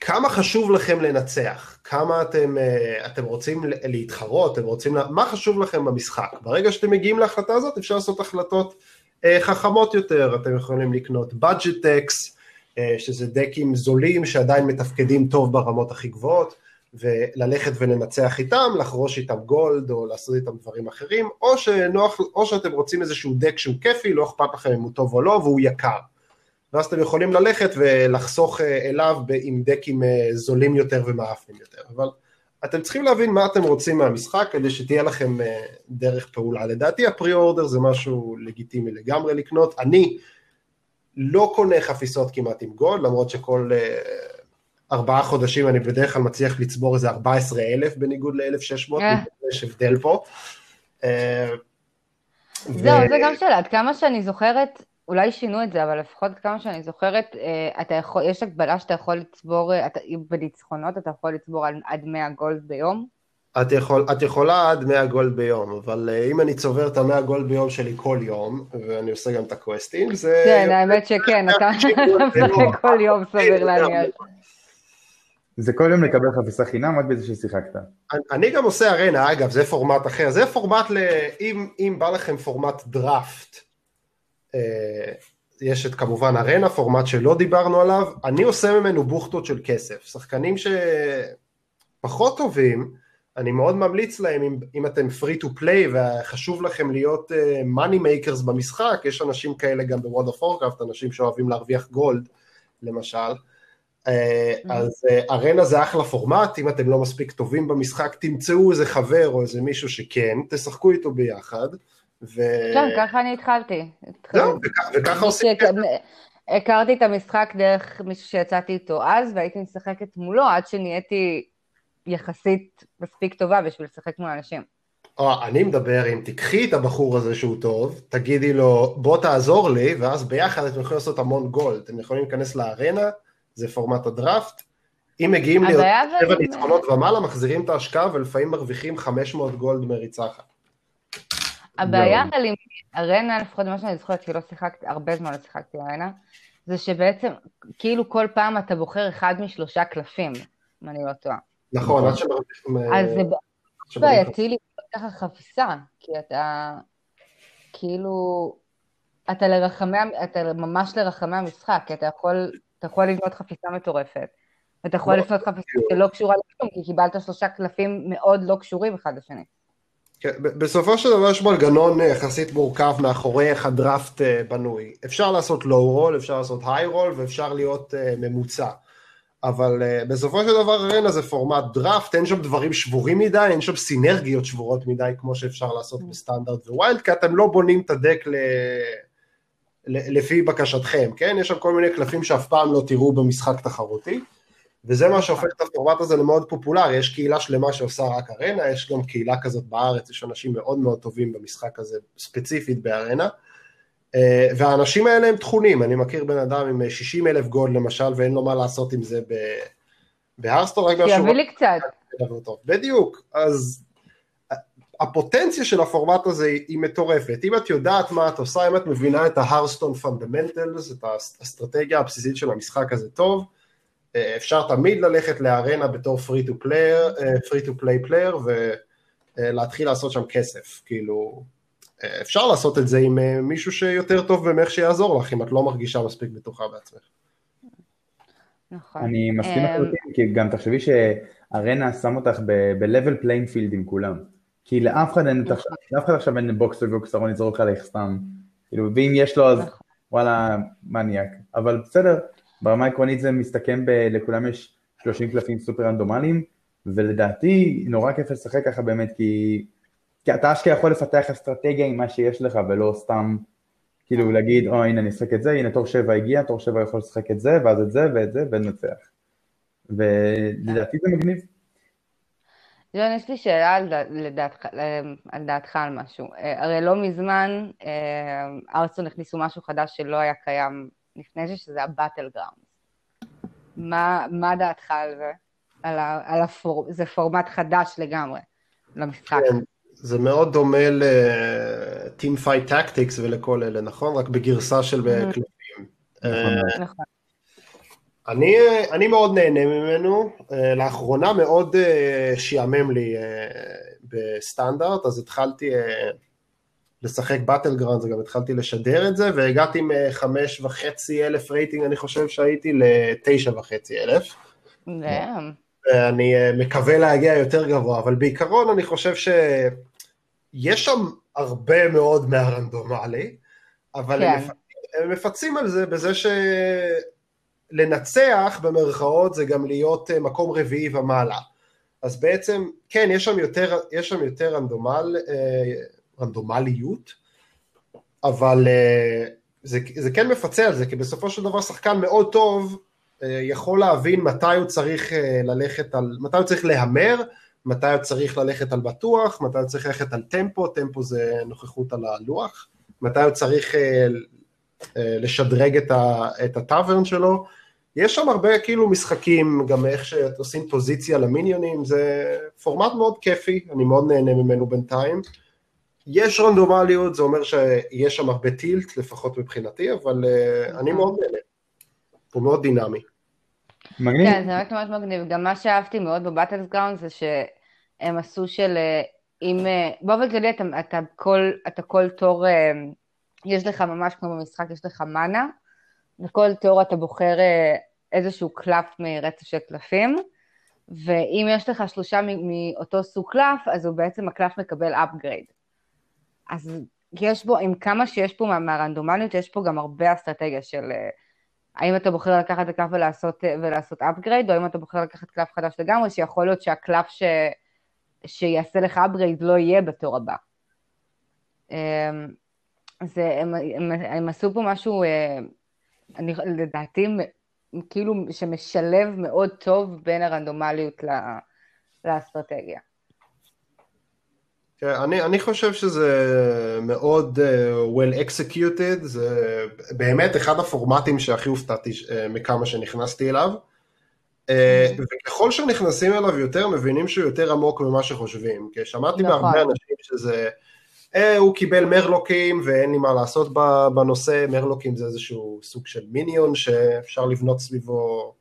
כמה חשוב לכם לנצח? כמה אתם, אה, אתם רוצים להתחרות? אתם רוצים... מה חשוב לכם במשחק? ברגע שאתם מגיעים להחלטה הזאת אפשר לעשות החלטות אה, חכמות יותר. אתם יכולים לקנות budget decks, שזה דקים זולים שעדיין מתפקדים טוב ברמות הכי גבוהות. וללכת ולנצח איתם, לחרוש איתם גולד או לעשות איתם דברים אחרים, או, שנוח, או שאתם רוצים איזשהו דק שהוא כיפי, לא אכפת לכם אם הוא טוב או לא, והוא יקר. ואז אתם יכולים ללכת ולחסוך אה, אליו עם דקים אה, זולים יותר ומאפנים יותר. אבל אתם צריכים להבין מה אתם רוצים מהמשחק כדי שתהיה לכם אה, דרך פעולה. לדעתי הפרי אורדר זה משהו לגיטימי לגמרי לקנות. אני לא קונה חפיסות כמעט עם גולד, למרות שכל ארבעה חודשים אני בדרך כלל מצליח לצבור איזה 14 אלף בניגוד ל-1,600, יש הבדל פה. זהו, זה גם שאלה, עד כמה שאני זוכרת, אולי שינו את זה, אבל לפחות כמה שאני זוכרת, אה, אתה יכול, יש הגבלה שאתה יכול לצבור, אה, אתה, בניצחונות אתה יכול לצבור עד 100 גולד ביום. את, יכול, את יכולה עד 100 גולד ביום, אבל אה, אם אני צובר את ה-100 גולד ביום שלי כל יום, ואני עושה גם את הקווסטים, זה... כן, האמת שכן, אתה משחק כל יום סביר להניח. זה כל יום לקבל חפיסה חינם רק בזה ששיחקת. אני גם עושה ארנה, אגב, זה פורמט אחר, זה פורמט ל... אם, אם בא לכם פורמט דראפט, יש את כמובן ארנה, פורמט שלא דיברנו עליו, אני עושה ממנו בוכטות של כסף. שחקנים שפחות טובים, אני מאוד ממליץ להם, אם, אם אתם free to play וחשוב לכם להיות uh, money makers במשחק, יש אנשים כאלה גם ב-World of Warcraft, אנשים שאוהבים להרוויח גולד, למשל, uh, אז uh, ארנה זה אחלה פורמט, אם אתם לא מספיק טובים במשחק, תמצאו איזה חבר או איזה מישהו שכן, תשחקו איתו ביחד. ו... כן, ככה אני התחלתי. זהו, וככה עושים... הכרתי את המשחק דרך מישהו שיצאתי איתו אז, והייתי משחקת מולו עד שנהייתי יחסית מספיק טובה בשביל לשחק מול אנשים. או, אני מדבר, אם תיקחי את הבחור הזה שהוא טוב, תגידי לו, בוא תעזור לי, ואז ביחד אתם יכולים לעשות המון גולד. אתם יכולים להיכנס לארנה, זה פורמט הדראפט. אם מגיעים לי שבע ניצחונות ומעלה, מחזירים את ההשקעה ולפעמים מרוויחים 500 גולד מריצה אחת. הבעיה עם ארנה, לפחות ממה שאני זוכרת, כי לא שיחקתי, הרבה זמן לא שיחקתי ארנה, זה שבעצם, כאילו כל פעם אתה בוחר אחד משלושה קלפים, אם אני לא טועה. נכון, עד שמרוויחים... אז זה בעייתי לי ככה חפיסה, כי אתה, כאילו, אתה לרחמי, אתה ממש לרחמי המשחק, כי אתה יכול, אתה יכול לבנות חפיסה מטורפת, ואתה יכול לא, לבנות חפיסה שלא קשורה לכלום, כי קיבלת שלושה קלפים מאוד לא קשורים אחד לשני. כן, בסופו של דבר יש מנגנון אה, יחסית מורכב מאחורי איך הדראפט אה, בנוי. אפשר לעשות לואו רול, אפשר לעשות היי רול ואפשר להיות אה, ממוצע. אבל בסופו של דבר ארנה זה פורמט דראפט, אין שם דברים שבורים מדי, אין שם סינרגיות שבורות מדי כמו שאפשר לעשות בסטנדרט וויילד, כי אתם לא בונים את הדק ל... לפי בקשתכם, כן? יש שם כל מיני קלפים שאף פעם לא תראו במשחק תחרותי. וזה מה שהופך את הפורמט הזה למאוד פופולרי, יש קהילה שלמה שעושה רק ארנה, יש גם קהילה כזאת בארץ, יש אנשים מאוד מאוד טובים במשחק הזה, ספציפית בארנה, אה, והאנשים האלה הם תכונים, אני מכיר בן אדם עם 60 אלף גולד למשל, ואין לו מה לעשות עם זה ב Hearthstone, רק משהו... שיביא לי קצת. בדיוק, אז הפוטנציה של הפורמט הזה היא מטורפת, אם את יודעת מה את עושה, אם את מבינה את ה Hearthstone fundamentals, את האסטרטגיה הבסיסית של המשחק הזה טוב, אה, אפשר תמיד ללכת לארנה בתור free to play, אה, free to play player ולהתחיל לעשות שם כסף, כאילו אה, אפשר לעשות את זה עם מישהו שיותר טוב ממך שיעזור לך אם את לא מרגישה מספיק בטוחה בעצמך. נכון. אני מסכים לחלוטין, כי גם תחשבי שארנה שם אותך ב-level playing field עם כולם. כי לאף אחד אין, נכון. לאף אחד עכשיו אין Box ו Box of Yogg-Saron יזרוק עליך סתם. כאילו, ואם יש לו אז נכון. וואלה מניאק. אבל בסדר, ברמה העקרונית זה מסתכם ב... לכולם יש 30 קלפים סופר רנדומליים, ולדעתי נורא כיף לשחק ככה באמת, כי, כי אתה אשכרה יכול לפתח אסטרטגיה עם מה שיש לך, ולא סתם כאילו להגיד, או הנה אני אשחק את זה, הנה תור שבע הגיע, תור שבע יכול לשחק את זה, ואז את זה ואת זה, וננצח. ולדעתי זה מגניב. ג'ון, יש לי שאלה על, לדעתך, על דעתך על משהו. אה, הרי לא מזמן אה, ארצון הכניסו משהו חדש שלא היה קיים לפני זה, שזה הבטל גראונד. מה, מה דעתך על זה? על, ה, על הפור... זה פורמט חדש לגמרי למשחק. כן, זה מאוד דומה ל-Team Fight Tactics ולכל אלה, נכון? רק בגרסה של mm-hmm. קלפים. נכון. נכון. אני, אני מאוד נהנה ממנו, לאחרונה מאוד אה, שיעמם לי אה, בסטנדרט, אז התחלתי לשחק Battleground, וגם התחלתי לשדר את זה, והגעתי מחמש וחצי אלף רייטינג, אני חושב שהייתי לתשע וחצי אלף. אני אה, מקווה להגיע יותר גבוה, אבל בעיקרון אני חושב שיש שם הרבה מאוד מהרנדומלי, אבל כן. הם, הם מפצים על זה בזה שלנצח במרכאות זה גם להיות אה, מקום רביעי ומעלה. אז בעצם, כן, יש שם יותר, יש שם יותר רנדומל, אה, רנדומליות, אבל אה, זה, זה כן מפצה על זה, כי בסופו של דבר שחקן מאוד טוב אה, יכול להבין מתי הוא צריך אה, ללכת על, מתי הוא צריך להמר, מתי הוא צריך ללכת על בטוח, מתי הוא צריך ללכת על טמפו, טמפו זה נוכחות על הלוח, מתי הוא צריך לשדרג את, ה, את הטאברן שלו, יש שם הרבה כאילו משחקים, גם איך שעושים פוזיציה למיניונים, זה פורמט מאוד כיפי, אני מאוד נהנה ממנו בינתיים. יש רנדומליות, זה אומר שיש שם הרבה טילט, לפחות מבחינתי, אבל uh, אני מאוד נהנה. הוא מאוד דינמי. מגניב. כן, זה באמת ממש מגניב. גם מה שאהבתי מאוד בבטלס גראונד זה שהם עשו של... אה, אם... אה, באופן כללי אתה, אתה, כל, אתה כל תור, יש לך ממש כמו במשחק, יש לך מנה, וכל תור אתה בוחר איזשהו קלף מרצף של קלפים, ואם יש לך שלושה מאותו סוג קלף, אז הוא בעצם הקלף מקבל upgrade. אז יש בו, עם כמה שיש פה מהרנדומליות, יש פה גם הרבה אסטרטגיה של אה, האם אתה בוחר לקחת את הקלף ולעשות, אה, ולעשות upgrade, או האם אתה בוחר לקחת קלף חדש לגמרי, שיכול להיות שהקלף ש, שיעשה לך upgrade לא יהיה בתור הבא. אמ, זה, הם, הם, הם עשו פה משהו, אה, אני, לדעתי, כאילו שמשלב מאוד טוב בין הרנדומליות לאסטרטגיה. כן, אני, אני חושב שזה מאוד uh, well executed, זה באמת אחד הפורמטים שהכי הופתעתי uh, מכמה שנכנסתי אליו, uh, וככל שנכנסים אליו יותר, מבינים שהוא יותר עמוק ממה שחושבים, כי שמעתי נכון. מהרבה אנשים שזה, אה, הוא קיבל מרלוקים ואין לי מה לעשות בנושא, מרלוקים זה איזשהו סוג של מיניון שאפשר לבנות סביבו,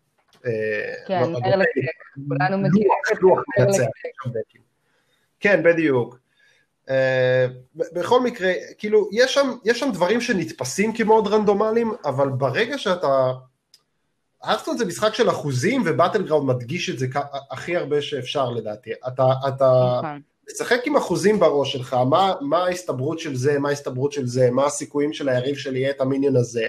כן, מרלוקים, כולנו מכירים. כן, בדיוק. Uh, בכל מקרה, כאילו, יש שם, יש שם דברים שנתפסים כמאוד רנדומליים, אבל ברגע שאתה... ארסטון זה משחק של אחוזים, ובטל גראונד מדגיש את זה הכי הרבה שאפשר לדעתי. אתה, אתה נכון. משחק עם אחוזים בראש שלך, מה, מה ההסתברות של זה, מה ההסתברות של זה, מה הסיכויים של היריב שלי יהיה את המיניון הזה,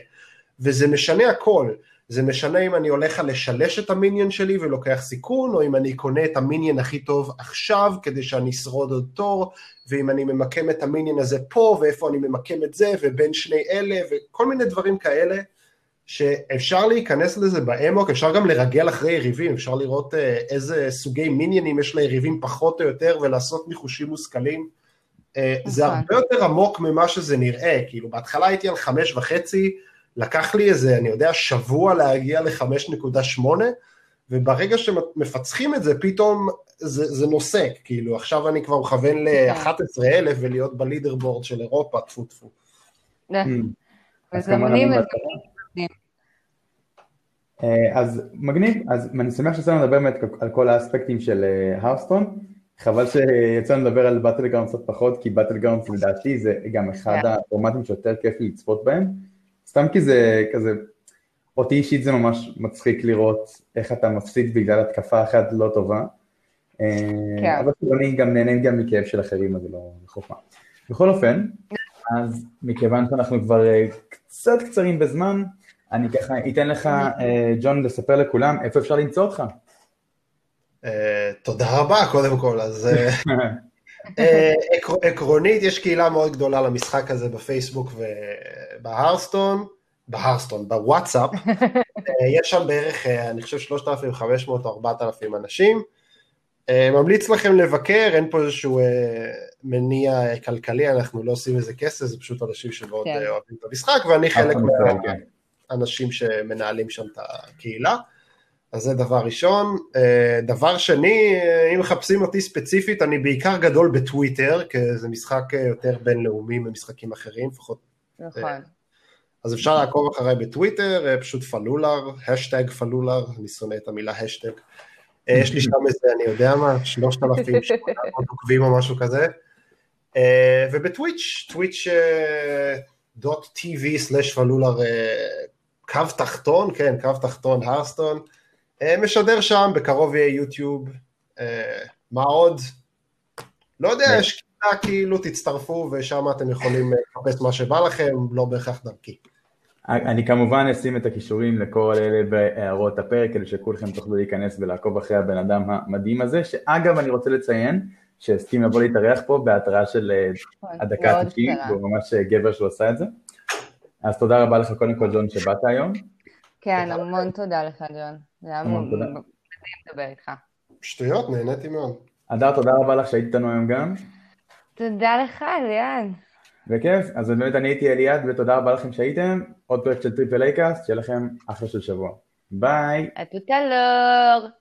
וזה משנה הכל. זה משנה אם אני הולך לשלש את המיניון שלי ולוקח סיכון, או אם אני קונה את המיניון הכי טוב עכשיו כדי שאני אשרוד עוד תור, ואם אני ממקם את המיניון הזה פה, ואיפה אני ממקם את זה, ובין שני אלה, וכל מיני דברים כאלה, שאפשר להיכנס לזה באמוק, אפשר גם לרגל אחרי יריבים, אפשר לראות אה, איזה סוגי מיניונים יש ליריבים פחות או יותר, ולעשות ניחושים מושכלים. אה, זה נכון. הרבה יותר עמוק ממה שזה נראה, כאילו בהתחלה הייתי על חמש וחצי, לקח לי איזה, אני יודע, שבוע להגיע ל-5.8, וברגע שמפצחים את זה, פתאום זה, זה נוסק, כאילו, עכשיו אני כבר מכוון ל-11,000 ולהיות ב leaderboard של אירופה, טפו טפו. אז מגניב. אה, אז מגניב, אז אני שמח שיצאנו לדבר באמת על כל האספקטים של Hearthstone, אה, חבל שיצאנו לדבר על Battleground קצת פחות, כי Battleground לדעתי זה גם אחד כן. הפורמטים שיותר כיף לצפות בהם, סתם כי זה כזה, אותי אישית זה ממש מצחיק לראות איך אתה מפסיד בגלל התקפה אחת לא טובה. כן. אבל אני גם נהנה גם מכאב של אחרים, אז זה לא חוכמה. בכל אופן, אז מכיוון שאנחנו כבר אה, קצת קצרים בזמן, אני ככה אתן לך, אה, ג'ון, לספר לכולם איפה אפשר למצוא אותך. אה, תודה רבה, קודם כל, אז עקרונית יש קהילה מאוד גדולה למשחק הזה בפייסבוק ובהרסטון, בהרסטון, בוואטסאפ, יש שם בערך, אני חושב 3,500 או 4,000 אנשים, אה, ממליץ לכם לבקר, אין פה איזשהו אה, מניע כלכלי, אנחנו לא עושים איזה כסף, זה פשוט אנשים שמאוד כן. אה, אוהבים את המשחק, ואני חלק מהאנשים כן. שמנהלים שם את הקהילה. אז זה דבר ראשון. דבר שני, אם מחפשים אותי ספציפית, אני בעיקר גדול בטוויטר, כי זה משחק יותר בינלאומי ממשחקים אחרים, לפחות. נכון. אז אפשר לעקוב אחריי בטוויטר, פשוט פלולר, האשטג פלולר, אני שונא את המילה האשטג. אה, יש לי שם איזה, אני יודע מה, 3,000 עוקבים או משהו כזה. אה, ובטוויץ', Twitch dot TV slash פלולר קו תחתון, כן, קו תחתון Hearthstone, אה, משדר שם, בקרוב יהיה יוטיוב, מה עוד? לא יודע, יש קהילה כאילו, תצטרפו ושם אתם יכולים לחפש מה שבא לכם, לא בהכרח דרכי. אני כמובן אשים את הכישורים לכל אלה בהערות הפרק, כדי שכולכם תוכלו להיכנס ולעקוב אחרי הבן אדם המדהים הזה, שאגב אני רוצה לציין, שהסכים לבוא להתארח פה בהתראה של אה, נכון, הדקה ה-90, והוא ממש אה, גבר שהוא עשה את זה. אז תודה רבה לך קודם כל ג'ון שבאת היום. כן, המון תודה לך ג'ון, זה היה מדהים לדבר איתך. שטויות, נהניתי מאוד. אדר, תודה רבה לך שהיית איתנו היום גם. תודה לך, ליאן. בכיף, אז באמת אני הייתי אליעד ותודה רבה לכם שהייתם, עוד פרק של Triple A Cast, שיהיה לכם אחלה של שבוע. ביי. L'heure.